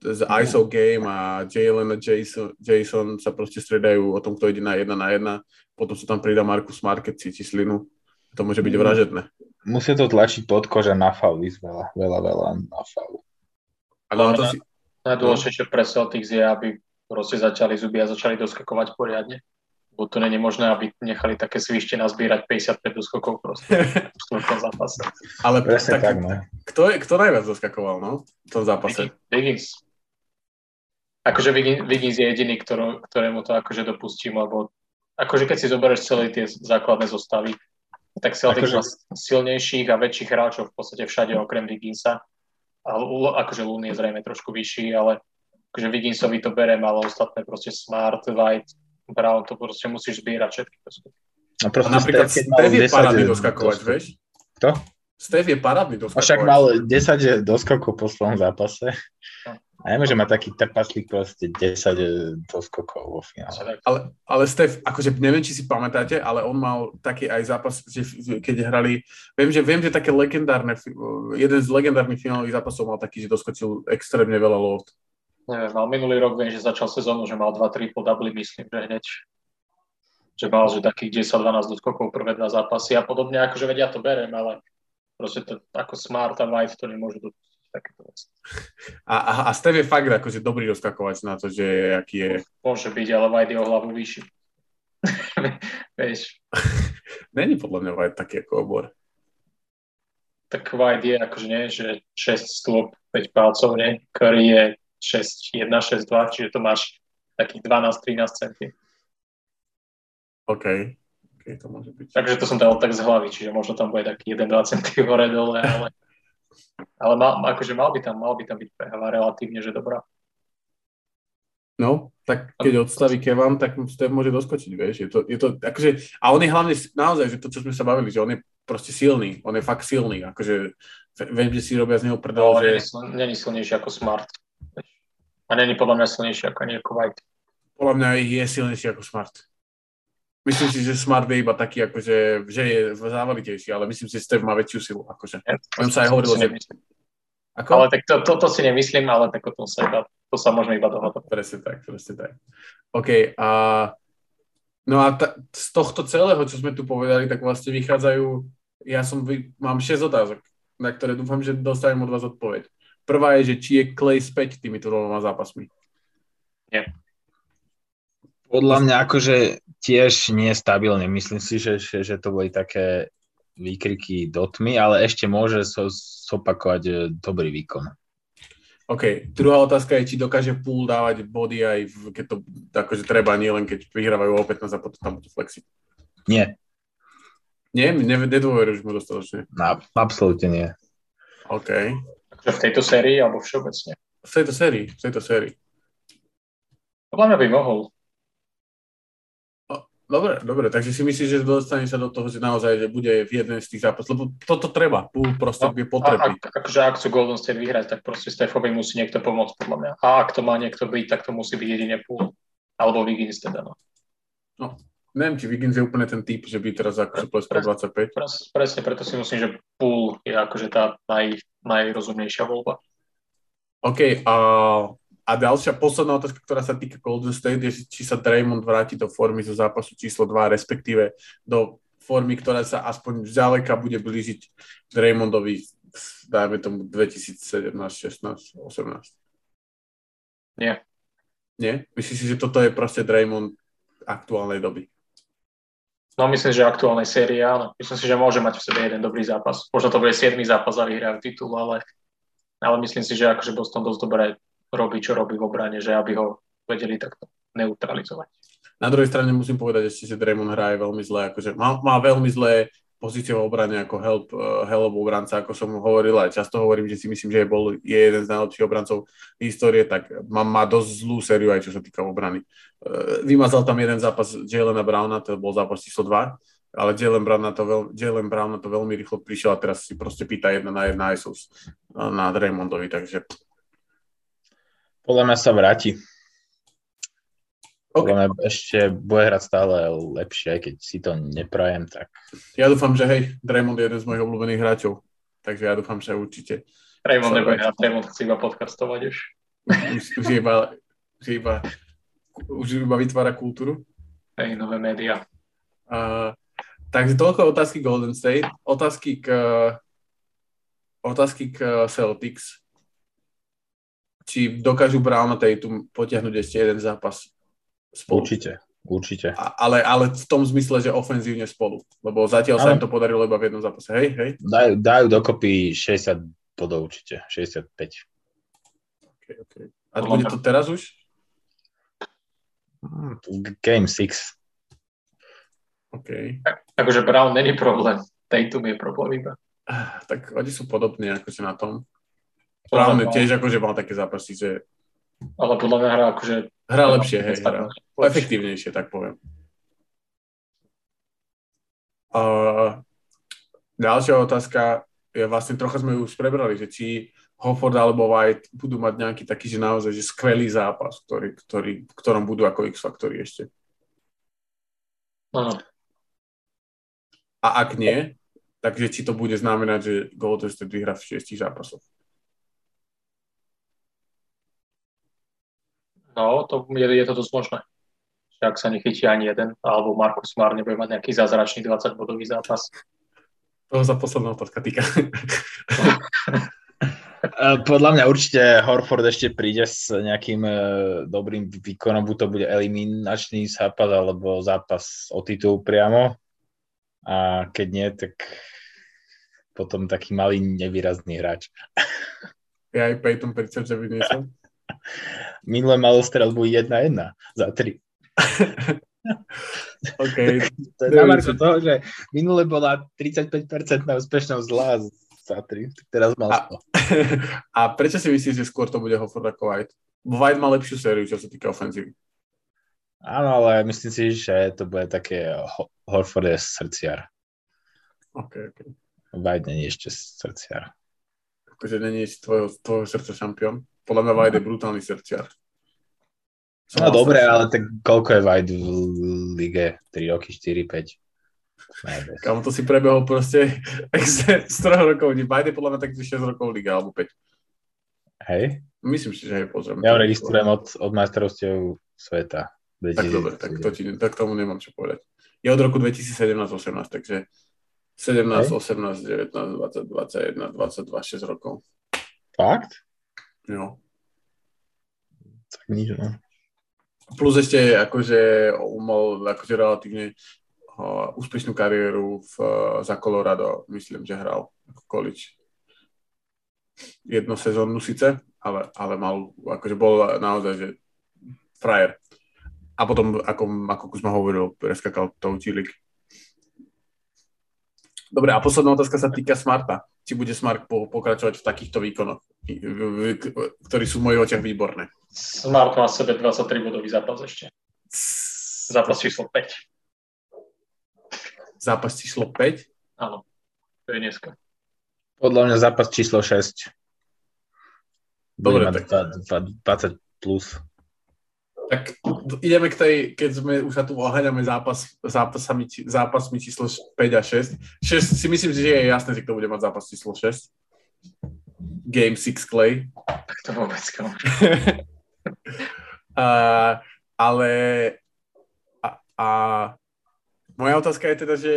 z ISO game a Jalen a Jason, Jason sa proste stredajú o tom, kto ide na jedna na jedna. Potom sa tam pridá Markus Market, cíti slinu. To môže byť mm. vražedné.
Musí to tlačiť pod koža na faul, veľa, veľa, veľa na faul.
Ale na to si... Najdôležitejšie pre Celtics je, aby proste začali zuby a začali doskakovať poriadne bo to není možné, aby nechali také svište nazbierať 55 doskokov proste v tom zápase.
Ale Presne tak, tak no. kto, je, kto najviac doskakoval no, v tom zápase?
Wiggins. Akože Wiggins je jediný, ktorú, ktorému to akože dopustím, lebo akože keď si zoberieš celé tie základné zostavy, tak Celtics akože... má silnejších a väčších hráčov v podstate všade okrem Wigginsa. A akože Loon je zrejme trošku vyšší, ale akože Wigginsovi to berem, ale ostatné proste Smart, White, Brown, to proste musíš zbierať všetky
No a napríklad Steph je parádny doskakovať, vieš?
Kto?
Steph je parádny doskakovať.
Však mal 10 doskokov po svojom zápase. No. A neviem, že má taký trpaslík proste 10 e, doskokov vo finále.
Ale, ale Steph, akože neviem, či si pamätáte, ale on mal taký aj zápas, že, keď hrali, viem, že viem, že také legendárne, jeden z legendárnych finálových zápasov mal taký, že doskočil extrémne veľa loft
neviem, mal minulý rok, viem, že začal sezónu, že mal 2-3 po myslím, že hneď že mal, že takých 10-12 doskokov prvé dva zápasy a podobne, akože vedia to berem, ale proste to ako Smart a White to nemôžu dopustiť takéto veci.
A, a, a Steve je fakt akože dobrý rozkakovať na to, že aký je...
Môže byť, ale White je o hlavu vyšší. Vieš.
Není podľa mňa White taký ako obor.
Tak White je akože nie, že 6 stôp, 5 palcov, nie? Curry je 6, 1, 6, 2, čiže to máš takých 12-13 centy.
OK. okay, to môže byť.
Takže to som dal tak z hlavy, čiže možno tam bude taký 1-2 centy hore dole, ale, ale mal, akože mal by tam, mal by tam byť prehava relatívne, že dobrá.
No, tak keď odstaví Kevan, tak Steph môže doskočiť, vieš. Je to, je to, akože, a on je hlavne naozaj, že to, čo sme sa bavili, že on je proste silný, on je fakt silný, akože viem, že si robia z neho prdel, no, že...
Není silnejší ako Smart. A není podľa mňa silnejší ako ani ako White.
Podľa mňa je silnejší ako Smart. Myslím si, že Smart je iba taký, akože, že je závalitejší, ale myslím si, že Steph má väčšiu silu. Akože. Ja,
sa aj hovorilo, že... Ako? Ale tak to, to, to si nemyslím, ale tak o tom sa iba, to sa môžeme iba dohadovať.
Presne tak, presne tak. OK, a no a ta, z tohto celého, čo sme tu povedali, tak vlastne vychádzajú, ja som, mám 6 otázok, na ktoré dúfam, že dostanem od vás odpoveď. Prvá je, že či je Clay späť týmito dvoma zápasmi.
Nie.
Podľa mňa akože tiež nie stabilne. Myslím si, že, že, že to boli také výkriky do tmy, ale ešte môže so, zopakovať e, dobrý výkon.
OK, druhá otázka je, či dokáže pool dávať body aj v, keď to akože treba, nie len keď vyhrávajú o 15 a potom tam budú flexi.
Nie.
Nie? Nedôveruješ mu dostatočne?
No, absolútne nie.
OK.
V tejto sérii alebo všeobecne?
V tejto sérii, v tejto sérii.
Podľa mňa by mohol.
Dobre, dobre, takže si myslíš, že dostane sa do toho, že naozaj že bude v jeden z tých zápasov, lebo toto treba, pool proste no, je potrebný.
Ak, akože ak chcú Golden State vyhrať, tak proste Stefovi musí niekto pomôcť, podľa mňa. A ak to má niekto byť, tak to musí byť jedine pool. Alebo Wiggins teda, no.
No, neviem, či Wiggins je úplne ten typ, že by teraz akože pleskal 25.
Pres, presne, preto si myslím, že pool je akože tá naj, najrozumnejšia voľba.
OK, a uh a ďalšia posledná otázka, ktorá sa týka Golden State, je, či sa Draymond vráti do formy zo zápasu číslo 2, respektíve do formy, ktorá sa aspoň zďaleka bude blížiť Draymondovi, dajme tomu 2017, 16, 18.
Nie.
Nie? Myslíš si, že toto je proste Draymond aktuálnej doby?
No myslím, že aktuálnej série áno. Myslím si, že môže mať v sebe jeden dobrý zápas. Možno to bude 7. zápas a vyhrajú titul, ale, ale myslím si, že akože Boston dosť dobre robí, čo robí v obrane, že aby ho vedeli takto neutralizovať.
Na druhej strane musím povedať ešte, že Draymond hraje veľmi zle, akože má, má veľmi zlé pozície v obrane ako help, uh, help obranca, ako som hovoril, aj často hovorím, že si myslím, že je, bol, je jeden z najlepších obrancov histórie, tak má, má dosť zlú sériu aj čo sa týka obrany. Uh, vymazal tam jeden zápas Jalena Browna, to bol zápas číslo 2, ale Jalen Brown, na to veľ, Jalen Brown na to veľmi rýchlo prišiel a teraz si proste pýta jedna na jedna ISOS na Draymondovi, takže
podľa mňa sa vráti. Okay. Mňa ešte bude hrať stále lepšie, aj keď si to neprajem, tak...
Ja dúfam, že hej, Draymond je jeden z mojich obľúbených hráčov, takže ja dúfam, že určite...
Draymond nebude hrať, Draymond chce iba podcastovať už.
Už, už, iba, už, iba, už iba vytvára kultúru.
Hej, nové médiá.
Uh, takže toľko otázky Golden State. Otázky k, otázky k Celtics či dokážu Brown a Tatum potiahnuť ešte jeden zápas
spolu. Určite, určite.
A, ale, ale v tom zmysle, že ofenzívne spolu, lebo zatiaľ ale... sa im to podarilo iba v jednom zápase, hej, hej?
Dajú, dajú dokopy 60 bodov určite, 65.
Okay, okay. A to bude to teraz už?
Game 6.
OK.
akože Brown není problém, Tatum je problém iba.
Ah, tak oni sú podobní akože na tom. Brown tiež akože mal také zápasy, že...
Ale podľa mňa hrá akože...
Hrá lepšie, hej, hrá. Efektívnejšie, tak poviem. Uh, ďalšia otázka je vlastne, trocha sme už prebrali, že či Hofford alebo White budú mať nejaký taký, že naozaj že skvelý zápas, ktorý, ktorý, v ktorom budú ako X-faktory ešte.
Áno.
A ak nie, takže či to bude znamenať, že Golden State vyhrá v šiestich zápasoch.
No, to je, je to dosť možné. Že ak sa nechytí ani jeden, alebo Markus Mar nebude mať nejaký zázračný 20-bodový zápas.
To za posledná otázka týka.
Podľa mňa určite Horford ešte príde s nejakým e, dobrým výkonom, buď to bude eliminačný zápas alebo zápas o titul priamo. A keď nie, tak potom taký malý nevýrazný hráč.
Ja aj Peyton Pritchard, že vyniesol.
Minule malo strelbu 1-1 za 3.
okay.
to je na toho, že minule bola 35% na úspešnosť zlá za 3, teraz mal 100.
A, a prečo si myslíš, že skôr to bude Hofford ako White? White má lepšiu sériu, čo sa týka ofenzívy.
Áno, ale myslím si, že to bude také Horford je srdciar.
OK, OK.
White není ešte srdciar.
Akože není ešte tvojho, tvojho srdca šampión? Podľa mňa White je brutálny srdciar.
No dobre, ale tak koľko je White v lige? 3 roky, 4, 5?
Kam to si prebehol proste z 3 rokov. White je podľa mňa tak 6 rokov liga, alebo 5.
Hej?
Myslím si, že aj pozriem.
Ja ho registrujem od, od majstrovstiev sveta.
Tak dobre, tak, to ti, tak tomu nemám čo povedať. Je od roku 2017-18, takže 17, Hej. 18, 19, 20, 21, 22, 6 rokov.
Fakt?
Jo.
Tak nič, no.
Plus ešte akože mal akože relatívne uh, úspešnú kariéru v, uh, za Colorado, myslím, že hral ako college. Jednu sezónu síce, ale, ale mal, akože bol naozaj, že frajer. A potom, ako, ako Kuzma hovoril, preskakal tou G Dobre, a posledná otázka sa týka Smarta. Či bude Smart po, pokračovať v takýchto výkonoch, ktorí sú v mojich očiach výborné?
Smart má sebe 23 bodový zápas ešte. Zápas číslo 5.
Zápas číslo 5?
Áno, to je dneska.
Podľa mňa zápas číslo 6.
Dobre, tak.
20 plus.
Tak ideme k tej, keď sme už sa tu oháňame zápas, zápasami, zápasmi číslo 5 a 6. 6 si myslím, že je jasné, že kto bude mať zápas číslo 6. Game 6 Clay.
To vôbec uh,
ale a, a moja otázka je teda, že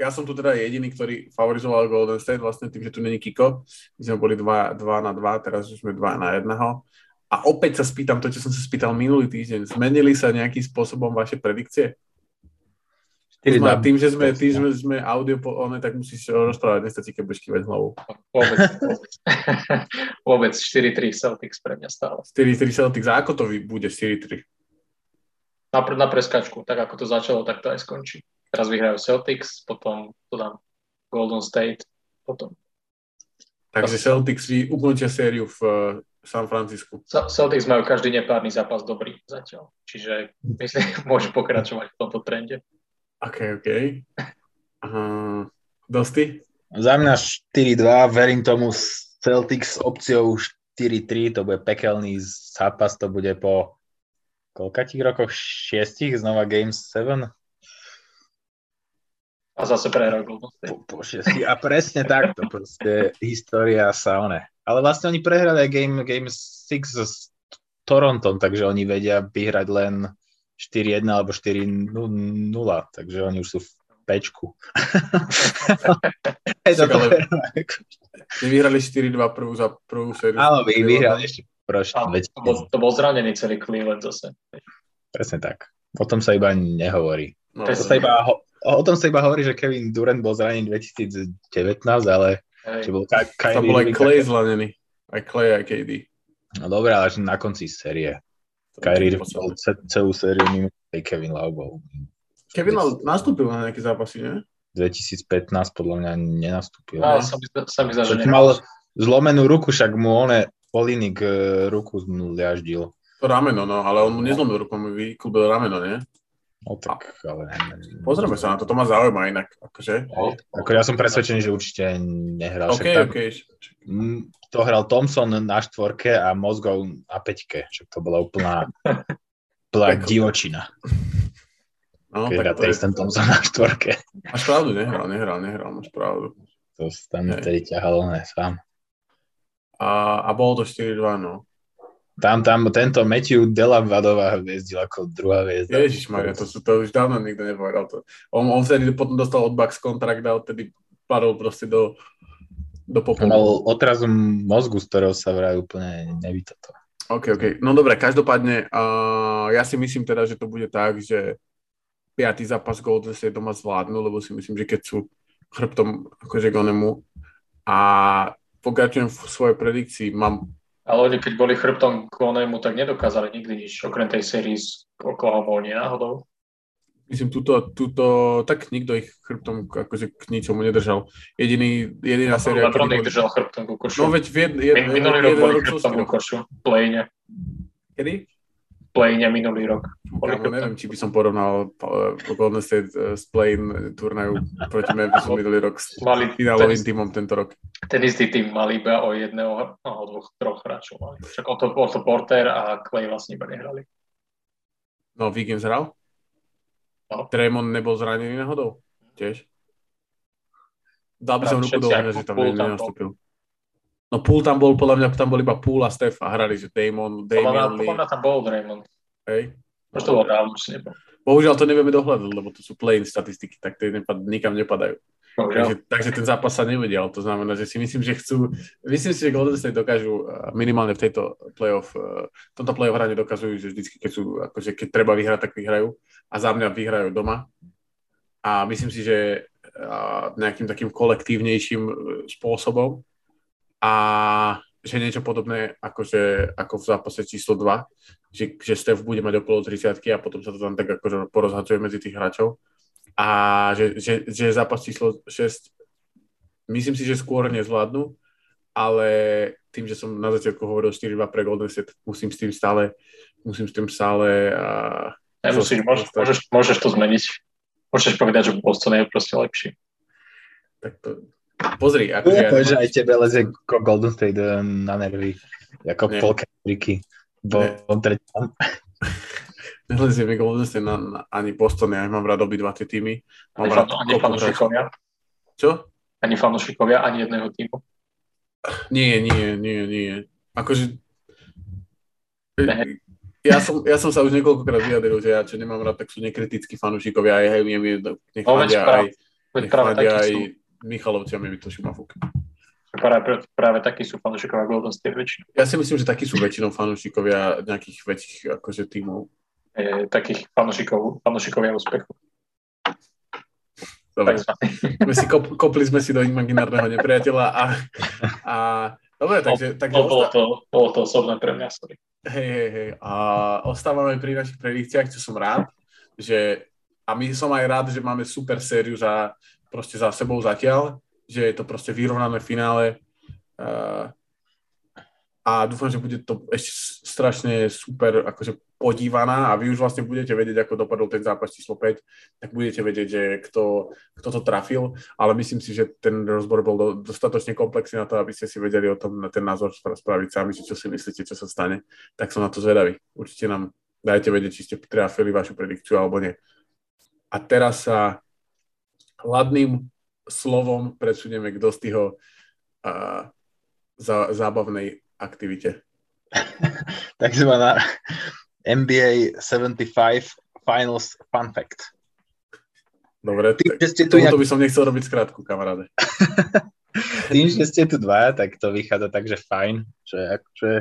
ja som tu teda jediný, ktorý favorizoval Golden State vlastne tým, že tu není Kiko. My sme boli 2 na 2, teraz už sme 2 na 1. A opäť sa spýtam to, čo som sa spýtal minulý týždeň. Zmenili sa nejakým spôsobom vaše predikcie? Tým, tým, že sme, tým, že sme audio po one, tak musíš rozprávať, nestačí, keď budeš kývať hlavou.
Vôbec. Vôbec 4-3 Celtics pre mňa stále.
4-3 Celtics. A ako to bude 4-3?
Na, na preskačku. Tak ako to začalo, tak to aj skončí. Teraz vyhrajú Celtics, potom to dám Golden State, potom.
Takže Celtics ukončia sériu v San Francisku.
Celtics majú každý nepárny zápas dobrý zatiaľ. Čiže myslím, môžu pokračovať v tomto trende.
OK, OK. Uh, Dosti?
Za mňa 4-2, verím tomu Celtics s opciou 4-3, to bude pekelný zápas, to bude po koľkatých rokoch? Šiestich, znova Game 7?
A zase prehral Golden
Po, po šiesti. A presne takto, proste história sa one ale vlastne oni prehrali aj Game, game 6 s Torontom, takže oni vedia vyhrať len 4-1 alebo 4-0, takže oni už sú v pečku.
vyhrali 4-2 prvú za prvú sériu.
Áno, vy vyhrali ešte
prošli. To, bol, to bol zranený celý Cleveland zase.
Presne tak. O tom sa iba nehovorí. No, to sa iba, o tom sa iba hovorí, že Kevin Durant bol zranený 2019, ale Hej. bol Ka-
Kyrie to bol aj Clay zlanený. Aj Clay, aj KD.
No dobré, ale na konci série. Kyrie bol celú sériu mimo Kevin Love bol.
Kevin Love nastúpil na nejaké zápasy, nie?
2015 podľa mňa nenastúpil.
Mi, mi
že mal zlomenú ruku, však mu one Polinik ruku zliaždil.
To rameno, no, ale on mu nezlomil ruku, mu vyklúbil rameno, nie?
No tak, ale...
Pozrieme sa na to, to ma zaujíma inak, akože.
No, ako ja som presvedčený, že určite nehral.
OK, však OK.
To hral Thompson na štvorke a Mozgov na peťke, však to bola úplná, úplná divočina. No, Keď je... ten Thompson na štvorke.
Máš pravdu, nehral, nehral, nehral, máš pravdu.
To tam tedy ťahalo ne, sám.
A, a bolo to 4-2, no.
Tam, tam tento Matthew Delavadová hviezdil ako druhá hviezda.
Ježiš Maria, to, to už dávno nikto nepovedal. To. On, on vtedy potom dostal od Bucks kontrakt a odtedy padol proste do, do popu.
Mal otrazom mozgu, z ktorého sa vraj úplne nevíta to.
OK, OK. No dobre, každopádne uh, ja si myslím teda, že to bude tak, že piatý zápas Golden State doma zvládnu, lebo si myslím, že keď sú chrbtom akože Gonemu a pokračujem v svojej predikcii, mám
ale oni keď boli chrbtom k Onemu, tak nedokázali nikdy nič, okrem tej sérii s Oklahoma, nie náhodou.
Myslím, túto, túto, tak nikto ich chrbtom akože k ničomu nedržal. Jediný, jediná no, séria...
Lebron ich držal chrbtom ku košu.
No veď v jed, jed,
Minulý rok boli chrbtom ku košu, play
Kedy?
Play minulý rok.
Kámo, neviem, či by som porovnal uh, Golden State uh, s play turnaju proti Memphisu minulý rok s mali finálovým týmom tento rok.
Ten istý tým mal iba o jedného, no, o dvoch, troch hráčov mali. Však o to, o to Porter a Clay vlastne iba nehrali.
No, Wiggins hral? No. Draymond nebol zranený náhodou? Tiež? Dal by som ruku do že tam nenastúpil. No Pool tam bol, podľa mňa tam bol iba Pool a Steph a hrali, že Damon, Damian
Lee. Podľa tam bol Draymond.
Hej.
Možno to bol dávno, už nebol.
Bohužiaľ to nevieme dohľadať, lebo to sú play statistiky, tak tie nepad, nikam nepadajú. Takže, takže ten zápas sa nevedel. To znamená, že si myslím, že chcú... Myslím si, že Golden State dokážu minimálne v tejto playoff, v tomto playoff hraní dokazujú, že vždycky, keď, sú, akože keď treba vyhrať, tak vyhrajú. A za mňa vyhrajú doma. A myslím si, že nejakým takým kolektívnejším spôsobom. A že niečo podobné akože, ako v zápase číslo 2, že, že Steph bude mať okolo 30 a potom sa to tam tak akože porozhadzuje medzi tých hráčov a že, že, že zápas číslo 6 myslím si, že skôr nezvládnu, ale tým, že som na začiatku hovoril 4-2 pre Golden State, musím s tým stále musím s tým stále uh,
Nemusíš, môžeš, môžeš, môžeš to zmeniť. Môžeš povedať, že Boston je proste lepší.
Tak to, pozri.
Ako ja, ja, že aj tebe lezie Golden State na nervy. Ako polka Riky. Bo on
nelezie mi Golden State na, na, ani Boston, ja mám rád obidva tie týmy.
Mám ani, rád ani fanúšikovia?
Čo?
Ani fanúšikovia, ani jedného týmu?
Nie, nie, nie, nie. Akože... Ja som, ja som sa už niekoľkokrát vyjadril, že ja čo nemám rád, tak sú nekritickí fanúšikovia, aj hej, mi nech no, aj, nech aj Michalovci a mi to šumafúk.
Práve, práve takí sú fanúšikovia Golden State väčšinou.
Ja si myslím, že takí sú väčšinou fanúšikovia nejakých väčších akože tímov
e, takých fanúšikov, fanúšikovia úspechu.
Dobre. My si kop, kopli sme si do imaginárneho nepriateľa a, a dobre, takže... takže
no, bolo, to, bolo to osobné pre mňa, sorry.
Hej, hej, hej. A ostávame pri našich predikciách, čo som rád, že a my som aj rád, že máme super sériu za, proste za sebou zatiaľ, že je to proste vyrovnané finále. Uh, a dúfam, že bude to ešte strašne super akože podívaná a vy už vlastne budete vedieť, ako dopadol ten zápas číslo 5, tak budete vedieť, že kto, kto to trafil, ale myslím si, že ten rozbor bol do, dostatočne komplexný na to, aby ste si vedeli o tom na ten názor spraviť sami, čo si myslíte, čo sa stane, tak som na to zvedavý. Určite nám dajte vedieť, či ste trafili vašu predikciu alebo nie. A teraz sa hladným slovom presunieme k dostyho uh, zá, zábavnej aktivite.
Takzvaná NBA 75 Finals Fun Fact.
Dobre, Tým, tak ste tu jak... by som nechcel robiť skrátku, kamaráde.
Tým, že ste tu dvaja, tak to vychádza tak, že fajn. Že, akože,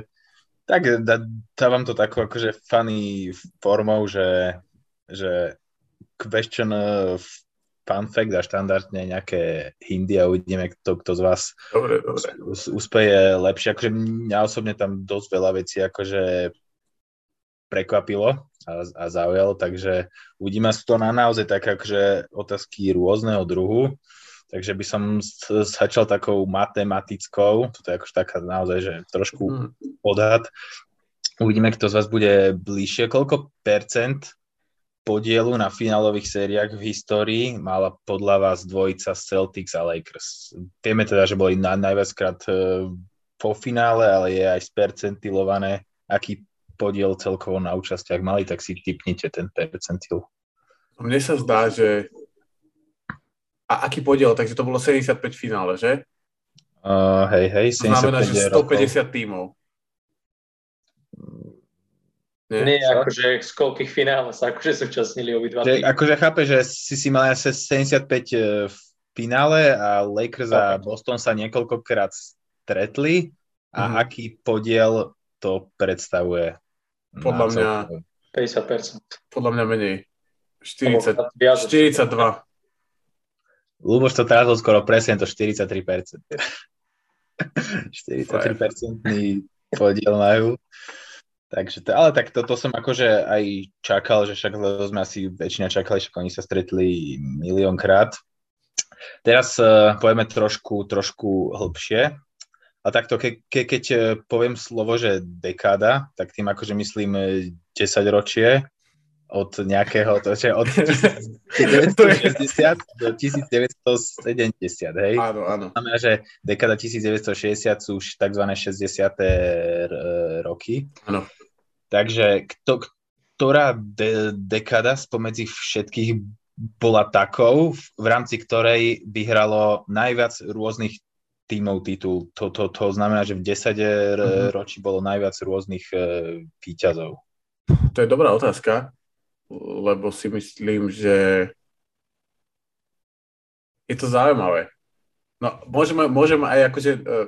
tak dá, dávam to takú akože funny formou, že, že question fun fact a štandardne nejaké hindy a uvidíme, kto, kto z vás
dobre, dobre.
úspeje lepšie. Akože mňa osobne tam dosť veľa vecí akože prekvapilo a, a zaujalo, takže uvidíme, sú to na naozaj také akože otázky rôzneho druhu. Takže by som začal takou matematickou, toto je akože taká naozaj, že trošku mm. odhad. Uvidíme, kto z vás bude bližšie. Koľko percent podielu na finálových sériách v histórii mala podľa vás dvojica Celtics a Lakers. Vieme teda, že boli na, najviackrát e, po finále, ale je aj spercentilované, aký podiel celkovo na účastiach mali, tak si typnite ten percentil.
Mne sa zdá, že a aký podiel? Takže to bolo 75 finále, že?
Uh, hej, hej,
75 To znamená, že 150 rokov. tímov.
Nie, Nie akože z koľkých finále sa akože súčasnili obidva
že, Akože chápe, že si si mal asi 75 e, v finále a Lakers a Boston sa niekoľkokrát stretli a mm. aký podiel to predstavuje?
Podľa mňa...
50%.
Podľa mňa menej. 40, 42.
Luboš to teraz skoro presne, to 43%. 43% podiel majú. Takže to, ale tak toto som akože aj čakal, že však sme asi väčšina čakali, že oni sa stretli miliónkrát. Teraz uh, povieme trošku, trošku hlbšie. A takto, ke, ke, keď eh, poviem slovo, že dekáda, tak tým akože myslím 10 eh, ročie od nejakého, to je od 1960 do 1970, hej?
Áno, áno.
Znamená, že dekáda 1960 sú už tzv. 60. roky.
Áno.
Takže kto, ktorá de- dekada spomedzi všetkých bola takou, v rámci ktorej vyhralo najviac rôznych tímov titul. To, to, to znamená, že v 10 mm-hmm. ročí bolo najviac rôznych uh, výťazov.
To je dobrá otázka, lebo si myslím, že je to zaujímavé. No, môžeme, môžeme aj akože uh,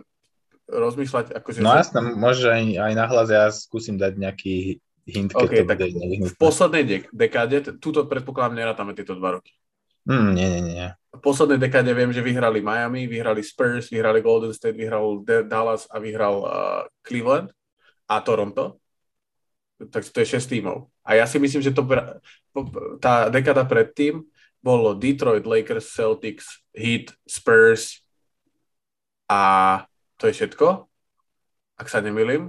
rozmýšľať. Akože,
no jasné, môže aj, aj nahlas, ja skúsim dať nejaký hint, keď okay, to bude
V poslednej dek- dekáde, túto predpokladám, nerátame tieto dva roky.
Mm, nie, nie, nie.
V poslednej dekáde viem, že vyhrali Miami, vyhrali Spurs, vyhrali Golden State, vyhral Dallas a vyhral uh, Cleveland a Toronto. Tak to je 6 tímov. A ja si myslím, že to, tá dekáda predtým bolo Detroit, Lakers, Celtics, Heat, Spurs a to je všetko, ak sa nemýlim.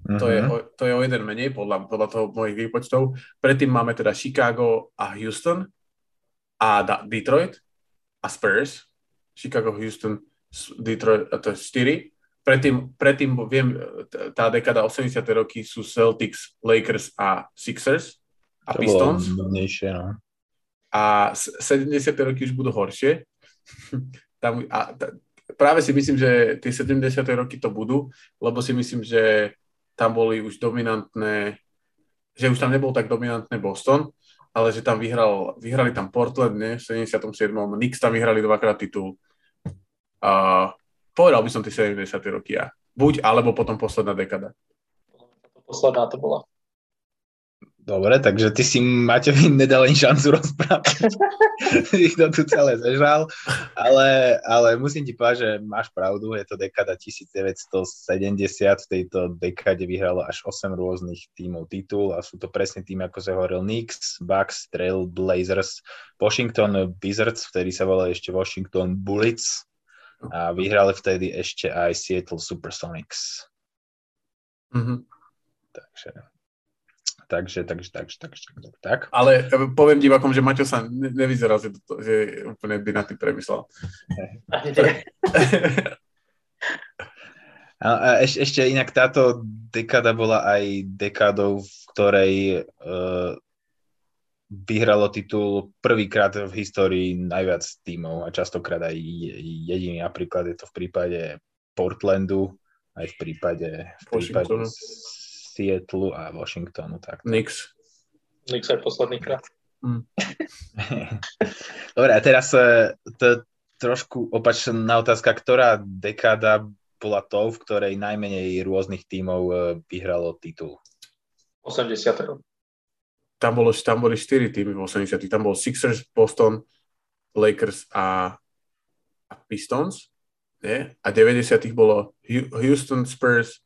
Mm-hmm. To, je, mhm. to je o jeden menej podľa, podľa toho mojich výpočtov. Predtým máme teda Chicago a Houston a da- Detroit a Spurs. Chicago, Houston, Detroit, a to je 4. Predtým, predtým viem, tá dekada 80. roky sú Celtics, Lakers a Sixers a to Pistons.
No.
A 70. roky už budú horšie. Tam, a, t- práve si myslím, že tie 70. roky to budú, lebo si myslím, že tam boli už dominantné, že už tam nebol tak dominantný Boston ale že tam vyhral, vyhrali tam Portland, ne, v 77. Knicks tam vyhrali dvakrát titul. A povedal by som tie 70. roky ja. Buď, alebo potom posledná dekada.
Posledná to bola.
Dobre, takže ty si Maťovi nedal ani šancu rozprávať. Ty to tu celé zežal, ale, ale musím ti povedať, že máš pravdu, je to dekada 1970, v tejto dekade vyhralo až 8 rôznych tímov titul a sú to presne tým, ako sa hovoril Knicks, Bucks, Trail Blazers, Washington Wizards, vtedy sa volali ešte Washington Bullets a vyhrali vtedy ešte aj Seattle Supersonics. Mm-hmm. Takže Takže, takže, takže, takže, takže, tak.
Ale poviem divakom, že Maťo sa nevyzerá, že, to, že úplne by na tým premyslel.
A eš, ešte inak táto dekáda bola aj dekádou, v ktorej uh, vyhralo titul prvýkrát v histórii najviac tímov a častokrát aj jediný. Napríklad je to v prípade Portlandu, aj v prípade, v prípade Seattle a Washingtonu. Tak.
Nix.
Nix aj posledný krát. Mm.
Dobre, a teraz e, to, trošku opačná otázka. Ktorá dekáda bola tou, v ktorej najmenej rôznych tímov e, vyhralo titul?
80.
Tam, bolo, tam boli 4 týmy v 80. Tam bol Sixers, Boston, Lakers a, a Pistons. Nie? A 90. bolo Houston, Spurs,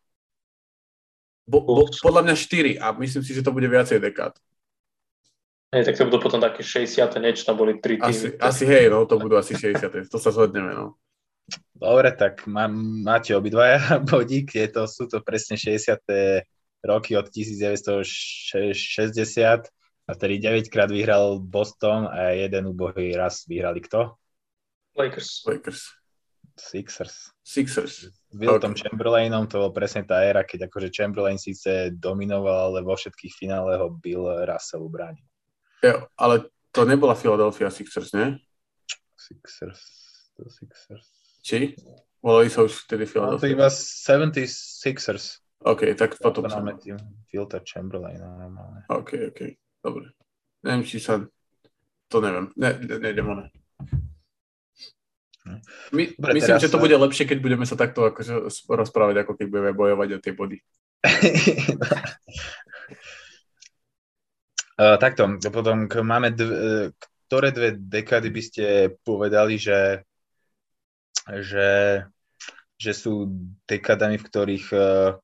Bo, bo, podľa mňa 4 a myslím si, že to bude viacej dekád.
Hej, tak to budú potom také 60 niečo, tam boli 3 týmy.
Asi, asi hej, no, to budú asi 60, to sa zhodneme, no.
Dobre, tak má, máte obidvaja bodík, je to, sú to presne 60. roky od 1960 a tedy 9 krát vyhral Boston a jeden ubohý raz vyhrali kto?
Lakers.
Lakers.
Sixers.
Sixers.
S Wiltom okay. Chamberlainom to bol presne tá éra, keď akože Chamberlain síce dominoval, ale vo všetkých finále ho Bill Russell ubránil.
Ja, ale to nebola Philadelphia Sixers, nie?
Sixers. To Sixers.
Či? Volali sa už vtedy Philadelphia. No,
to iba 76ers.
OK, tak potom
sa... tým Filter Chamberlain normálne.
OK, OK, dobre. Neviem, či sa... To neviem. Ne, ne, nejdem ne. My, Dobre, myslím, že to bude lepšie, keď budeme sa takto akože rozprávať, ako keď budeme bojovať o tie body.
uh, takto, potom máme dv, ktoré dve dekády by ste povedali, že, že, že sú dekádami, v ktorých uh,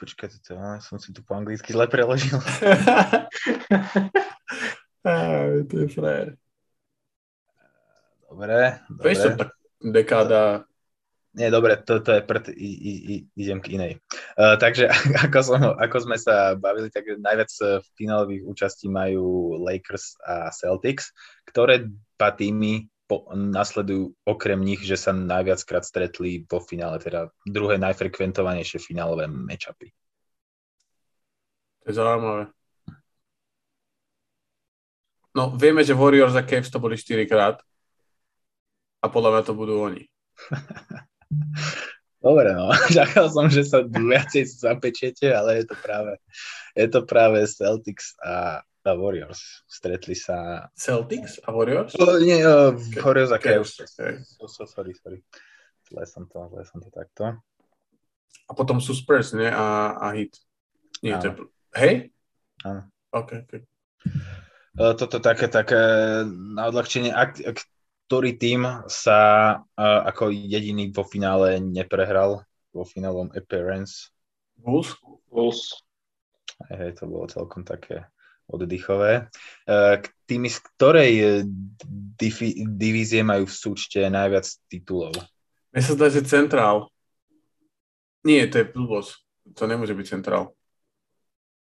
počkajte to, som si tu po anglicky zle preložil.
to je frajer.
Dobre, dobre.
Vieš, tak dekáda...
Nie, dobre, to, to je pred, i, i, i, idem k inej. Uh, takže ako, som, ako sme sa bavili, tak najviac finálových účastí majú Lakers a Celtics, ktoré dva týmy po, nasledujú okrem nich, že sa najviackrát stretli po finále, teda druhé najfrekventovanejšie finálové matchupy.
To je zaujímavé. No, vieme, že Warriors a Cavs to boli 4 krát a podľa mňa to budú oni.
Dobre, no. Čakal som, že sa viacej zapečiete, ale je to práve, je to práve Celtics a, a Warriors. Stretli sa...
Celtics a Warriors?
O, nie, uh, okay. Warriors a Cavs. Okay. So, sorry, sorry. Zle som to, zle som to takto.
A potom sú Spurs, nie? A, a Heat. Nie, to je... Hej?
Áno.
OK, OK.
Toto také, také na odľahčenie. Ak, ktorý tým sa uh, ako jediný vo finále neprehral vo finálom appearance?
Bulls?
Bulls.
Hej, to bolo celkom také oddychové. Uh, tými z ktorej divi- divízie majú v súčte najviac titulov?
Mne sa zdá, že Centrál. Nie, to je blbosť. To nemôže byť Centrál.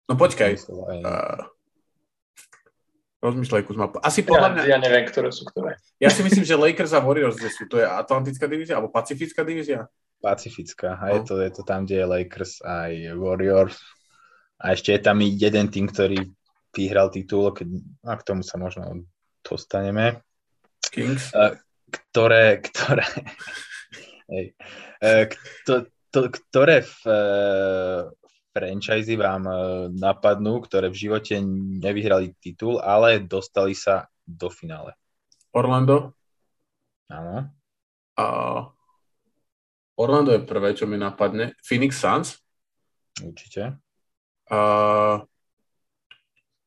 No počkaj. Uh, Rozmýšľaj, Kuzma. Asi podľa
mňa... Ja neviem, ktoré sú ktoré.
Ja si myslím, že Lakers a Warriors, kde sú. To je Atlantická divízia alebo Pacifická divízia?
Pacifická. A je, no. to, je to tam, kde je Lakers aj Warriors. A ešte je tam jeden tým, ktorý vyhral titul, keď, a k tomu sa možno dostaneme.
Kings?
Ktoré, ktoré, hej, kto, to, ktoré v, franchise vám e, napadnú, ktoré v živote nevyhrali titul, ale dostali sa do finále?
Orlando.
Áno.
A Orlando je prvé, čo mi napadne. Phoenix Suns.
Určite.
A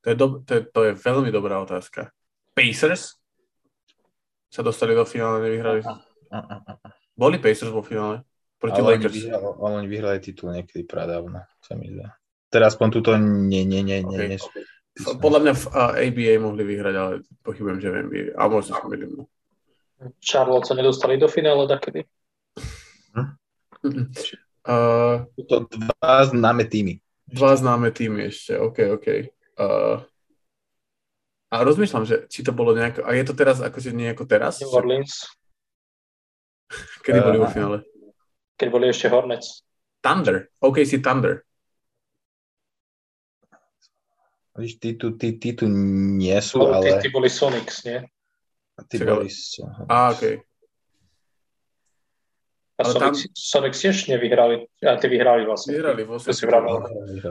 to, je do, to, je, to je veľmi dobrá otázka. Pacers sa dostali do finále, nevyhrali. Boli Pacers vo finále? Proti ale Lakers. Oni vyhrali,
ale oni vyhrali titul niekedy pradávno, sa mi zdá. Teraz aspoň túto nie, nie, nie, nie. Okay. nie sú,
Podľa mňa v ABA mohli vyhrať, ale pochybujem, že v NBA. A možno sa milím.
Charlotte sa nedostali do finále takedy?
Hm? Uh,
to dva známe týmy.
Dva známe týmy ešte, OK, OK. Uh, a rozmýšľam, že či to bolo nejako, a je to teraz akože nie ako teraz?
New Orleans.
Kedy boli uh, vo finále?
keď boli ešte Hornets.
Thunder, OK si Thunder.
Víš, tí tu, tí, tí tu nie sú,
no,
ale...
Tí, tí boli Sonics, nie?
A tí boli...
Á, OK.
A ale Sonics, tam... Sonics tiež nevyhrali, a ty vyhrali vlastne.
Vyhrali vo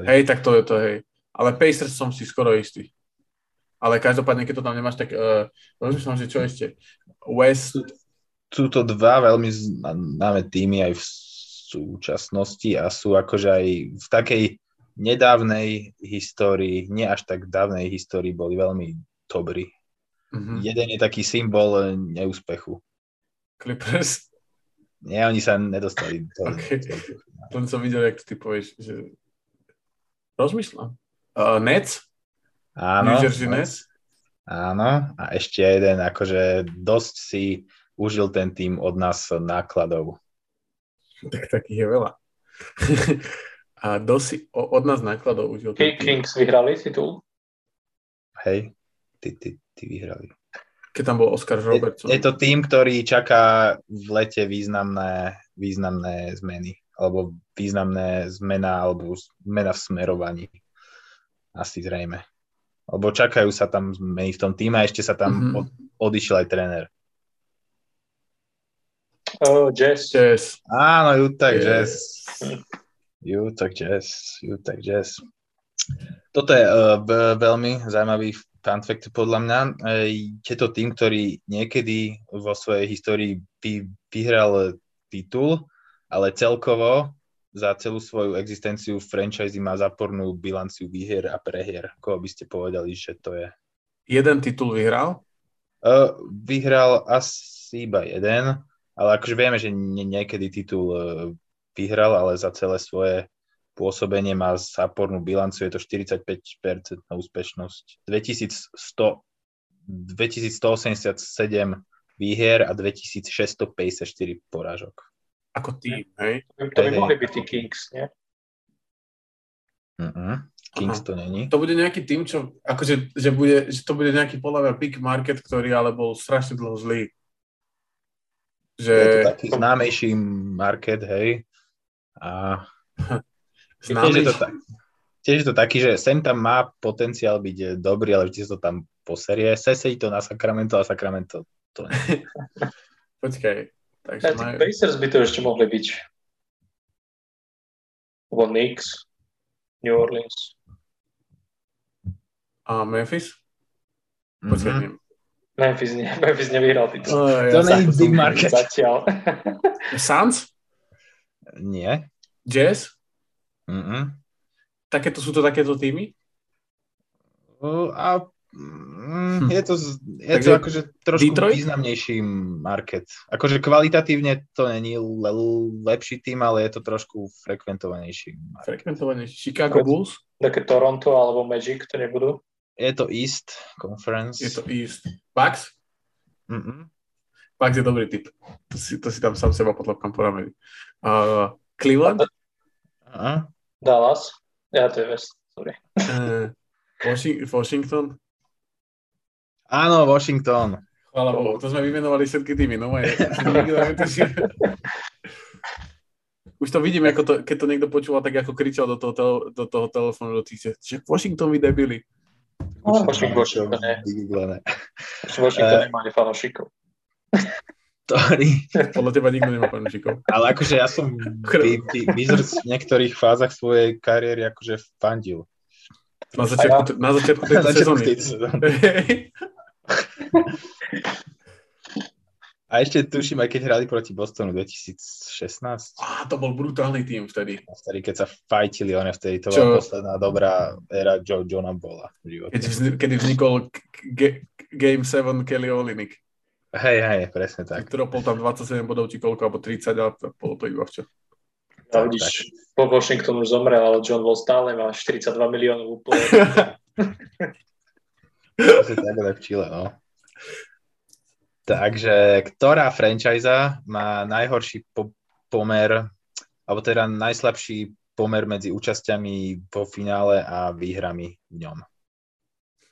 Hej, tak to je to, hej. Ale Pacers som si skoro istý. Ale každopádne, keď to tam nemáš, tak uh, rozmýšľam, že čo ešte. West,
sú to dva veľmi známe týmy aj v súčasnosti a sú akože aj v takej nedávnej histórii, nie až tak dávnej histórii, boli veľmi dobrí. Mm-hmm. Jeden je taký symbol neúspechu.
Clippers?
Nie, oni sa nedostali. Do,
okay. Len som videl, jak ty povieš, že rozmýšľam. Uh, Nets?
Áno.
New Jersey Nets?
Áno. A ešte jeden, akože dosť si užil ten tým od nás nákladov?
Tak takých je veľa. A dosi, od nás nákladov užil
ten tým. Kings vyhrali titul?
Hej, ty, ty, ty vyhrali.
Keď tam bol Oscar Robertson.
Je, je to tým, ktorý čaká v lete významné, významné zmeny. Alebo významné zmena, alebo zmena v smerovaní. Asi zrejme. Lebo čakajú sa tam zmeny v tom týme a ešte sa tam mm-hmm. od, odišiel aj tréner.
Oh, jazz.
Jazz.
Áno, Utah yes. Jazz. Utah Jazz. Utah Jazz. Toto je uh, veľmi zaujímavý fun fact podľa mňa. Je to tým, ktorý niekedy vo svojej histórii vy, vyhral titul, ale celkovo za celú svoju existenciu franchise má zapornú bilanciu výhier a prehier. Koho by ste povedali, že to je?
Jeden titul vyhral?
Uh, vyhral asi iba jeden ale akože vieme, že niekedy titul vyhral, ale za celé svoje pôsobenie má zápornú bilanciu, je to 45% na úspešnosť. 2100, 2187 výhier a 2654 porážok.
Ako tým, hej?
To by mohli byť tí Kings, nie?
Uh-uh. Kings Aha. to není.
To bude nejaký tým, čo, akože, že, bude, že to bude nejaký podľa pick market, ktorý ale bol strašne dlho zlý.
Že... Je to taký známejší market, hej. A tiež je, to tak, tiež je to taký, že sem tam má potenciál byť eh, dobrý, ale vždy to tam poserie. Sesedí to na Sacramento a Sacramento to nie.
Počkaj,
Takže ja, majú... Pacers by to ešte mohli byť. Lebo Knicks, New Orleans.
A Memphis? Mm-hmm.
Memphis, ne, Memphis nevyhral titul.
Oh, ja to nie je big market.
Zatiaľ.
Suns?
Nie.
Jazz?
Mm-mm.
Takéto sú to takéto týmy?
Uh, a mm, je to, je to akože trošku Detroit? významnejší market. Akože kvalitatívne to není le- lepší tým, ale je to trošku frekventovanejší.
Market. Frekventovanejší. Chicago Bulls?
Také Toronto alebo Magic to nebudú?
Je to East Conference.
Je to East. Bucks?
Mm-mm.
Bucks je dobrý typ. To si, to si tam sám seba potlapkám po rameni. Uh, Cleveland?
Uh-huh.
Dallas? Ja to je West, sorry.
Uh, Washington?
Áno, Washington.
Chvála Bohu, to sme vymenovali všetky týmy, no. Už to vidím, ako to, keď to niekto počúval, tak ako kričal do toho, tele, do toho telefónu do tých, že Washington vy debili.
Washington, Washington, Washington nemá fanúšikov.
Ktorý...
Podľa teba nikto nemá fanúšikov.
Ale akože ja som Wizards v niektorých fázach svojej kariéry akože fandil.
Na začiatku, ja. na začiatku tejto na začiatku sezóny. sezóny.
A ešte tuším, aj keď hrali proti Bostonu 2016.
Á, to bol brutálny tým vtedy.
Vtedy, keď sa fajtili, one vtedy, to bola posledná dobrá éra Joe Johna bola v živote.
Keď, vznikol, kedy vznikol Game 7 Kelly Olinik.
Hej, hej, presne tak.
Dropol tam 27 bodov, či koľko, alebo 30, a bolo to iba včas.
Ja, vidíš, po Washington už zomrel, ale John bol stále, má 42 miliónov úplne.
to si tak lepšile, no. Takže ktorá franchise má najhorší po- pomer, alebo teda najslabší pomer medzi účasťami po finále a výhrami v ňom?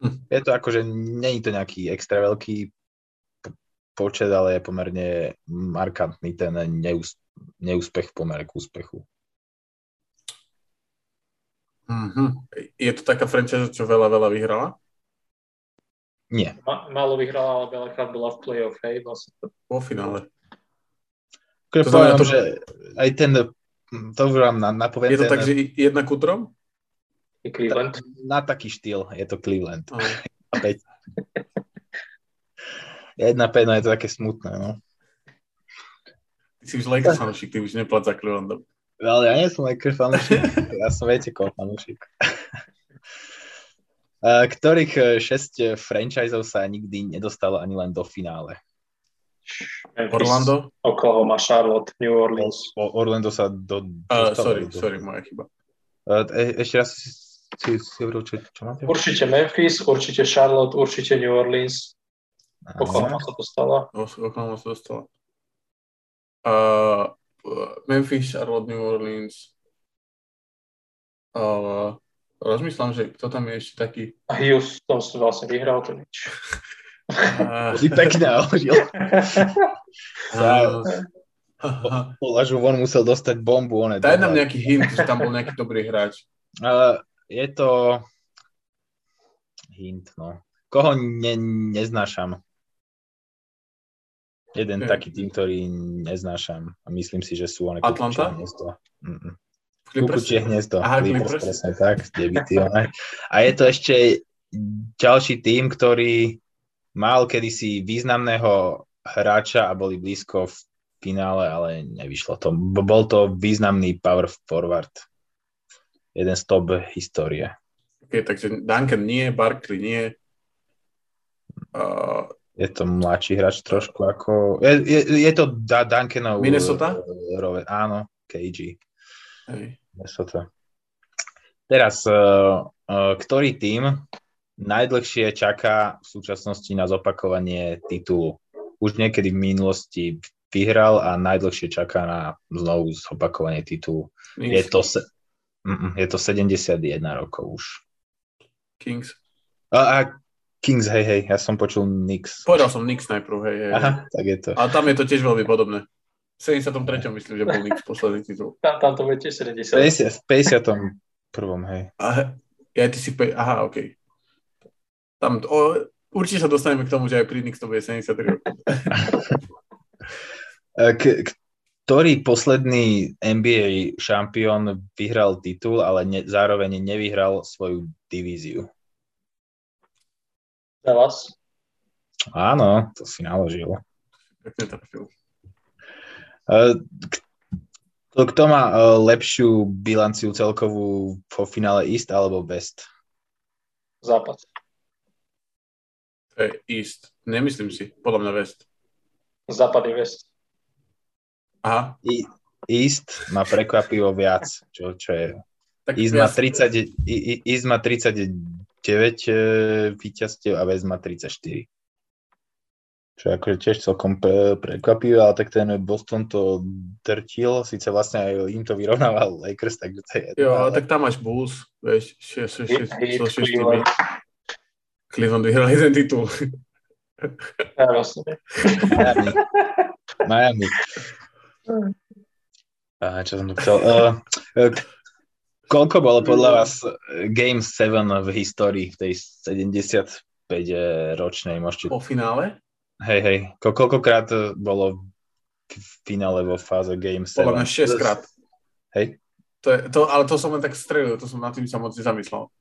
Hm. Je to akože, není to nejaký extra veľký počet, ale je pomerne markantný ten neús- neúspech v pomere k úspechu.
Mm-hmm. Je to taká franchise, čo veľa, veľa vyhrala?
Nie.
Ma, málo vyhrala, ale veľakrát bola v play-off, hej, vlastne.
Po finále.
To znamená, to, že aj ten, to už vám napoviem.
Je to
ten,
tak, že jedna ku trom?
Je Cleveland?
Na, na taký štýl je to Cleveland. Oh. jedna no je to také smutné, no.
Ty si už Lakers fanúšik, ty už neplať za Clevelandom.
Ale ja nie som Lakers fanúšik, ja som viete koho fanúšik. Ktorých 6 e, franchiseov sa nikdy nedostalo ani len do finále?
Orlando?
Oklahoma, Charlotte, New Orleans.
O, Orlando sa do...
Uh, sorry, do... sorry, moja chyba.
Uh, e, ešte raz si, si, si hovoril, čo, čo máte?
Určite Memphis, určite Charlotte, určite New Orleans. Oklahoma sa dostala.
Oklahoma sa dostala. Uh, Memphis, Charlotte, New Orleans. Uh, rozmýšľam, že kto tam je ešte taký...
A Houston si vlastne vyhral to nič.
Si pekne ahožil. Poľažu von musel dostať bombu. On
Daj nám nejaký hint, že tam bol nejaký dobrý hráč.
Uh, je to hint, no. Koho ne, neznášam? Jeden okay. taký tým, ktorý neznášam. A myslím si, že sú one
Atlanta?
Mm-mm. Kukučie hniezdo. Aha, Clippers, presne tak, debity, A je to ešte ďalší tým, ktorý mal kedysi významného hráča a boli blízko v finále, ale nevyšlo to. Bol to významný power forward. Jeden z top histórie.
Ok, takže Duncan nie, Barkley nie. Uh,
je to mladší hráč trošku ako... Je, je, je to Duncanov...
Minnesota?
Rove, áno, KG.
Hej.
Minnesota. Teraz, uh, uh, ktorý tým najdlhšie čaká v súčasnosti na zopakovanie titulu? Už niekedy v minulosti vyhral a najdlhšie čaká na znovu zopakovanie titulu. Je to, se, je to 71 rokov už.
Kings.
A, a Kings, hej, hej, ja som počul Knicks.
Povedal som Knicks najprv, hej, hej.
Aha, tak je to.
A tam je to tiež veľmi podobné. 73. myslím, že bol Knicks posledný titul.
Tam, tam to bude tiež 70.
50, 51. hej.
A, ja ty si... Pe- aha, OK. Tam, o, určite sa dostaneme k tomu, že aj pri Knicks to bude 73 rokov.
K- ktorý posledný NBA šampión vyhral titul, ale ne, zároveň nevyhral svoju divíziu?
Dallas.
Áno, to si naložil.
Pekne trafil.
Kto, kto má lepšiu bilanciu celkovú po finále East alebo West?
Západ.
To je East. Nemyslím si. Podľa mňa West.
Západ je West.
Aha.
I, East má prekvapivo viac, čo, čo je. Tak East, má 30, East má 39 víťazstiev a West má 34. Čo je akože tiež celkom prekvapivé, ale tak ten Boston to drtil, síce vlastne aj im to vyrovnával Lakers, takže to je...
Jo, ale tak tam máš Bulls, vieš, so šiestimi. Cleveland vyhral jeden titul.
Ja, vlastne.
Miami. Miami. A čo som tu chcel? Uh, koľko bolo podľa vás Game 7 v histórii, v tej 75 ročnej? Môžete...
Po finále?
Hej, hej. Ko- koľkokrát bolo v finále vo fáze Game 7?
Podľa mňa 6 krát.
Hej?
To je, to, ale to som len tak strelil, to som na tým sa moc nezamyslel.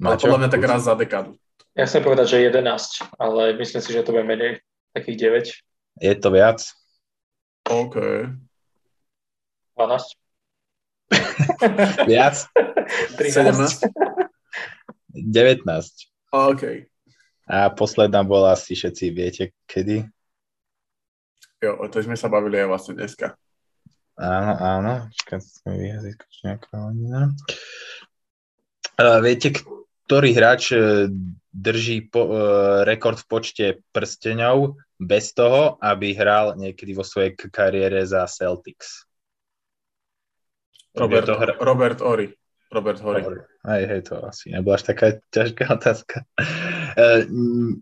Ale podľa mňa tak raz za dekádu.
Ja chcem povedať, že 11, ale myslím si, že to bude menej, takých 9.
Je to viac?
OK.
12.
viac?
13.
19.
OK.
A posledná bola asi všetci viete, kedy?
Jo, o to sme sa bavili aj vlastne dneska.
Áno, áno. Čakaj, sme vyjazyť nejaká viete, ktorý hráč e, drží po, uh, rekord v počte prsteňov bez toho, aby hral niekedy vo svojej kariére za Celtics?
Robert, hra... Robert Ori. Robert Hory.
Hej, hej, to asi nebola až taká ťažká otázka. Uh,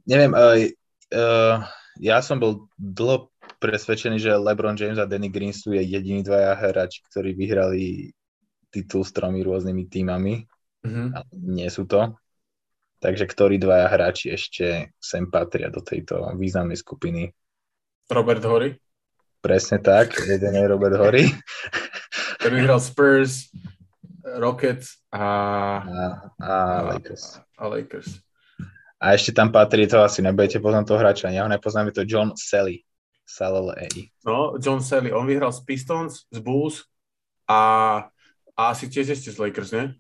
neviem, uh, uh, ja som bol dlho presvedčený, že LeBron James a Danny Green sú jediní dvaja hráči, ktorí vyhrali titul s tromi rôznymi týmami. Mm-hmm. Ale nie sú to. Takže ktorí dvaja hráči ešte sem patria do tejto významnej skupiny?
Robert Hory.
Presne tak, jeden je Robert Hory.
Ktorý vyhral Spurs, Rockets a,
a, a Lakers.
A Lakers.
A ešte tam patrí, to asi nebudete poznať toho hráča, ja ho nepoznám, je to John Sally. Salal
No, John Sally, on vyhral z Pistons, z Bulls a, a asi tiež ešte z Lakers, nie?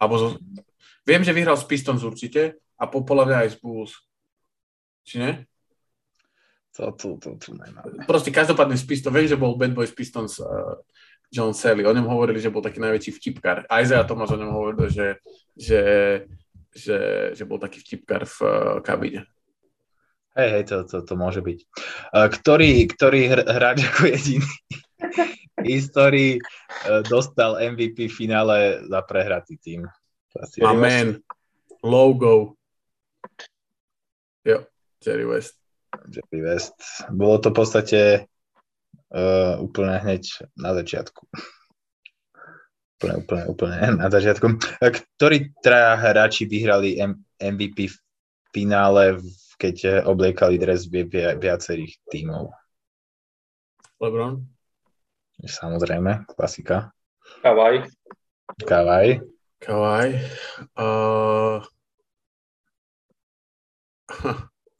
Abo zo... Viem, že vyhral z Pistons určite a po mňa aj z Bulls. Či nie?
To tu, to, to nemám.
Proste každopádne z Pistons, viem, že bol Bad Boy z Pistons uh, John Sally. O ňom hovorili, že bol taký najväčší vtipkár. Isaiah Thomas o ňom hovoril, že, že, že, že bol taký vtipkár v uh, kabíne.
Hej, hej, to, to, to môže byť. Uh, ktorý, ktorý hráč ako jediný histórii uh, dostal MVP v finále za prehratý tým?
Amen. Logo. Jo, Jerry West.
Jerry West. Bolo to v podstate uh, úplne hneď na začiatku. Úplne, úplne, úplne na začiatku. Ktorí traja hráči vyhrali M- MVP v finále, keď obliekali dres vi- vi- viacerých tímov?
LeBron?
Samozrejme, klasika.
Kavaj.
Kavaj.
Kavaj. Uh...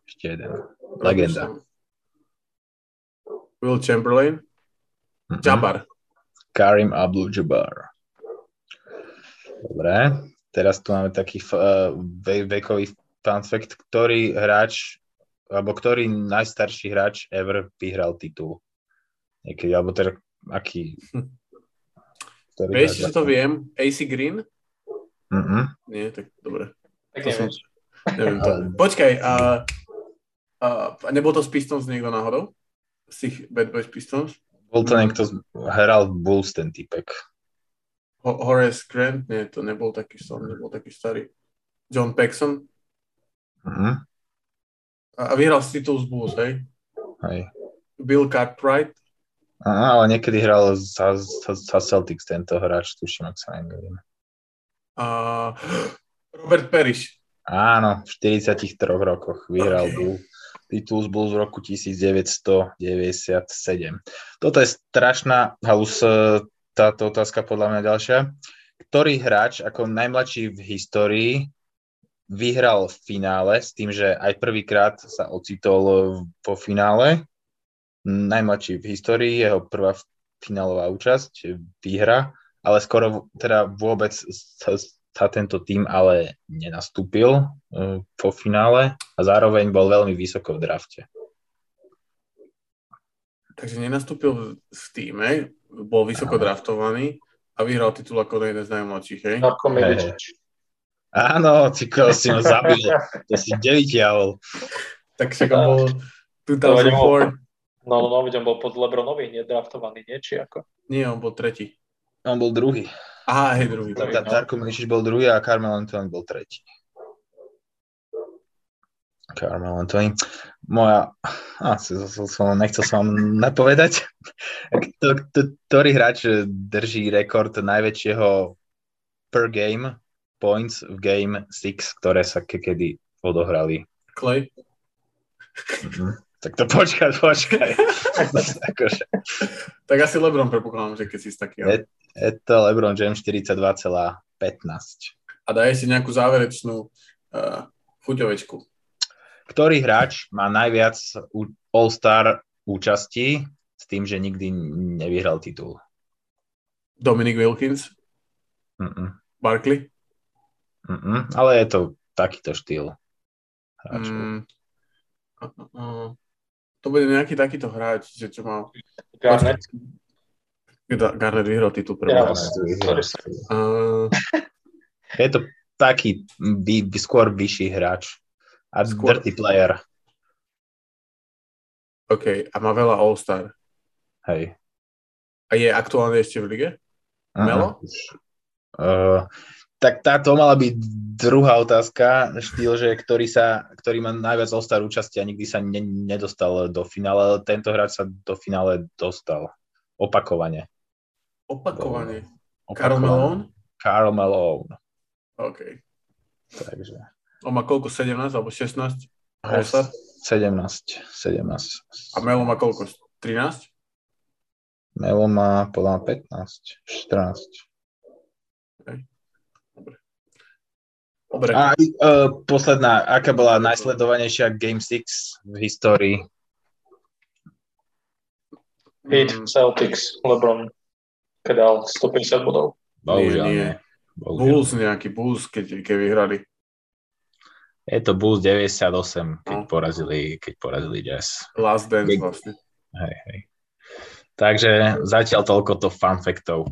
Ešte jeden. Legenda.
Will Chamberlain, mm-hmm. Jabbar.
Karim Abdul-Jabbar. Dobre, teraz tu máme taký uh, ve- vekový fun fact, ktorý hráč, alebo ktorý najstarší hráč ever vyhral titul. Niekedy, alebo teda aký...
Vieš, že to viem? AC Green?
Mm-hmm.
Nie, tak dobre.
Tak to som,
neviem to. Počkaj, uh, uh, nebol to z Pistons niekto náhodou? Z tých Bad Boys Pistons?
Bol to niekto, hral Bulls ten typek.
Ho- Horace Grant? Nie, to nebol taký som, nebol taký starý. John Paxson?
Uh-huh.
A vyhral si titul z Bulls, hej?
Hej.
Bill Cartwright?
Aha, ale niekedy hral za, za, za Celtics tento hráč, tuším, ak sa nemýlim.
Uh, Robert Parrish.
Áno, v 43 rokoch vyhral okay. Bull, titul z Bulls v roku 1997. Toto je strašná halus, e, táto otázka podľa mňa ďalšia. Ktorý hráč ako najmladší v histórii vyhral v finále s tým, že aj prvýkrát sa ocitol po finále. Najmladší v histórii, jeho prvá finálová účasť, výhra, ale skoro teda vôbec sa, tento tým ale nenastúpil uh, po finále a zároveň bol veľmi vysoko v drafte.
Takže nenastúpil v týme, bol vysoko draftovaný a vyhral titul ako jeden z najmladších, hej?
Darko Medičič.
Áno, ty si ma zabil. To si nevyťahol.
Tak však on bol 2004.
No, no, no, on bol pod Lebronovi nedraftovaný, nie? Či ako?
Nie, on bol tretí.
On bol druhý.
Aha, hej, druhý.
Tak, no. Darko Milišič bol druhý a Carmel Anthony bol tretí. Carmel Anthony. Moja, á, som, nechcel som vám napovedať, ktorý hráč drží rekord najväčšieho per game points v Game 6, ktoré sa kedy odohrali.
Clay?
Mm-hmm. Tak to počkaj, počkaj.
akože. Tak asi Lebron prepokladám, že keď si taký.
Je, je to Lebron James 42,15.
A daj si nejakú záverečnú uh, chuťovečku.
Ktorý hráč má najviac All-Star účastí s tým, že nikdy nevyhral titul?
Dominic Wilkins? Mm-mm. Barkley?
Mm-mm, ale je to takýto štýl hráčov. Mm,
to bude nejaký takýto hráč, že čo má...
Garnet.
Garnet vyhral titul
pre ja, uh, Je to taký by, by skôr vyšší hráč. A skôr... dirty player.
OK, a má veľa All-Star.
Hej.
A je aktuálne ešte v lige? Uh-huh. Melo?
Uh, tak táto mala byť druhá otázka, štýl, že ktorý, sa, ktorý má najviac All-Star účasti a nikdy sa ne, nedostal do finále, ale tento hráč sa do finále dostal. Opakovane.
Opakovane? Karl Malone?
Karl Malone.
OK.
Takže.
On má koľko? 17 alebo 16? All-Star?
17. 17.
A Melo má koľko? 13?
Melo má podľa 15, 14.
Dobre.
A uh, posledná, aká bola najsledovanejšia Game 6 v histórii?
Heat, mm. Celtics, LeBron, keď dal 150 bodov.
Bohužiaľ
nie. nie. Bohužiaľ. Bulls nejaký, Bulls, keď, keď vyhrali.
Je to Bulls 98, keď, no. porazili, keď porazili Jazz.
Last Dance vlastne.
Hej, hej. Takže zatiaľ toľko to fun factov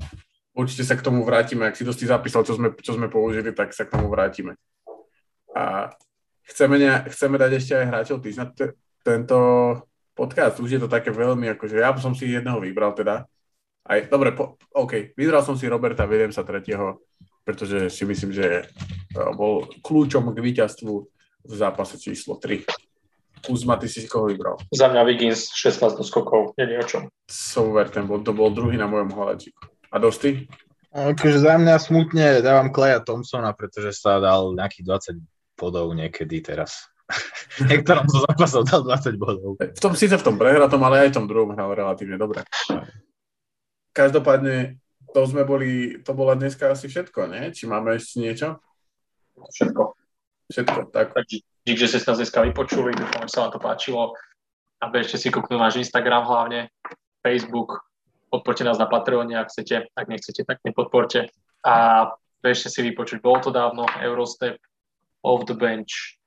určite sa k tomu vrátime. Ak si dosti zapísal, čo sme, čo sme použili, tak sa k tomu vrátime. A chceme, ne, chceme dať ešte aj hráčov týždňa t- tento podcast. Už je to také veľmi, akože ja som si jedného vybral teda. Aj, dobre, po, OK, vybral som si Roberta sa tretieho, pretože si myslím, že e, bol kľúčom k víťazstvu v zápase číslo 3. Uzma, ty si koho vybral?
Za mňa Wiggins 16 doskokov, nie o čom.
Super, ten bol, to bol druhý na mojom hľadačiku. A dosti?
Akože za mňa smutne dávam Kleja Thompsona, pretože sa dal nejakých 20 bodov niekedy teraz. Niektorom zo zápasov dal 20 bodov.
V tom síce v tom prehratom, ale aj v tom druhom hral relatívne dobre. Každopádne to sme boli, to bola dneska asi všetko, nie? Či máme ešte niečo?
Všetko.
Všetko, tak.
Takže dík, že ste sa dneska vypočuli, dúfam, že sa vám to páčilo. A ešte si kúknú náš Instagram hlavne, Facebook, podporte nás na Patreone, ak chcete, ak nechcete, tak nepodporte. A bežte si vypočuť, bolo to dávno, Eurostep, Off the Bench.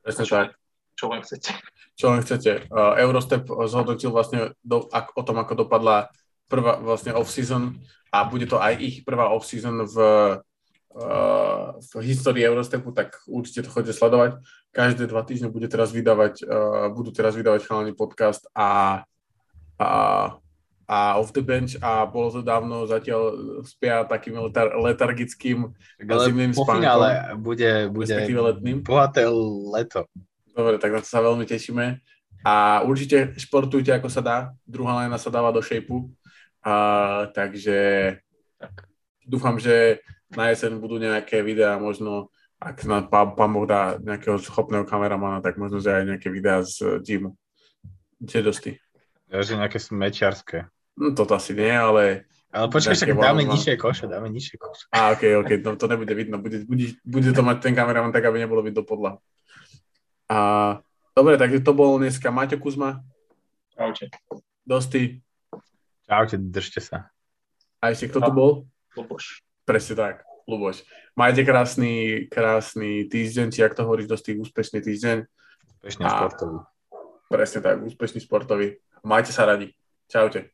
Presne čo, tak.
Čo len chcete.
Čo len chcete. Uh, Eurostep zhodnotil vlastne do, ak, o tom, ako dopadla prvá vlastne off-season a bude to aj ich prvá off-season v, uh, v histórii Eurostepu, tak určite to chodite sledovať. Každé dva týždne bude teraz vydávať, uh, budú teraz vydávať chalani podcast a a, a off the bench a bolo to dávno zatiaľ spia takým letar- letargickým
Ale zimným po spánkom. finále bude, bude
letným.
bohaté leto.
Dobre, tak na to sa veľmi tešíme. A určite športujte, ako sa dá. Druhá lena sa dáva do šejpu. A, takže dúfam, že na jeseň budú nejaké videá možno ak na pán, pán Boh dá nejakého schopného kameramana, tak možno, že aj nejaké videá z gymu. Kde dosti?
Ja, že nejaké smečiarské.
No toto asi nie, ale...
Ale počkaj, však dáme nižšie koše, dáme nižšie koše.
Á, ok, ok, no, to nebude vidno. Bude, bude, bude to mať ten kameraman tak, aby nebolo vidno podľa. A, dobre, takže to bol dneska Maťo Kuzma.
Čaute.
Dosti.
Čaute, držte sa.
A ešte kto tu bol?
Luboš.
Presne tak, Luboš. Majte krásny, krásny týždeň, či ak to hovoríš, dosť úspešný týždeň.
Úspešný a, sportový.
Presne tak, úspešný sportový. Majte sa radi. Čaute.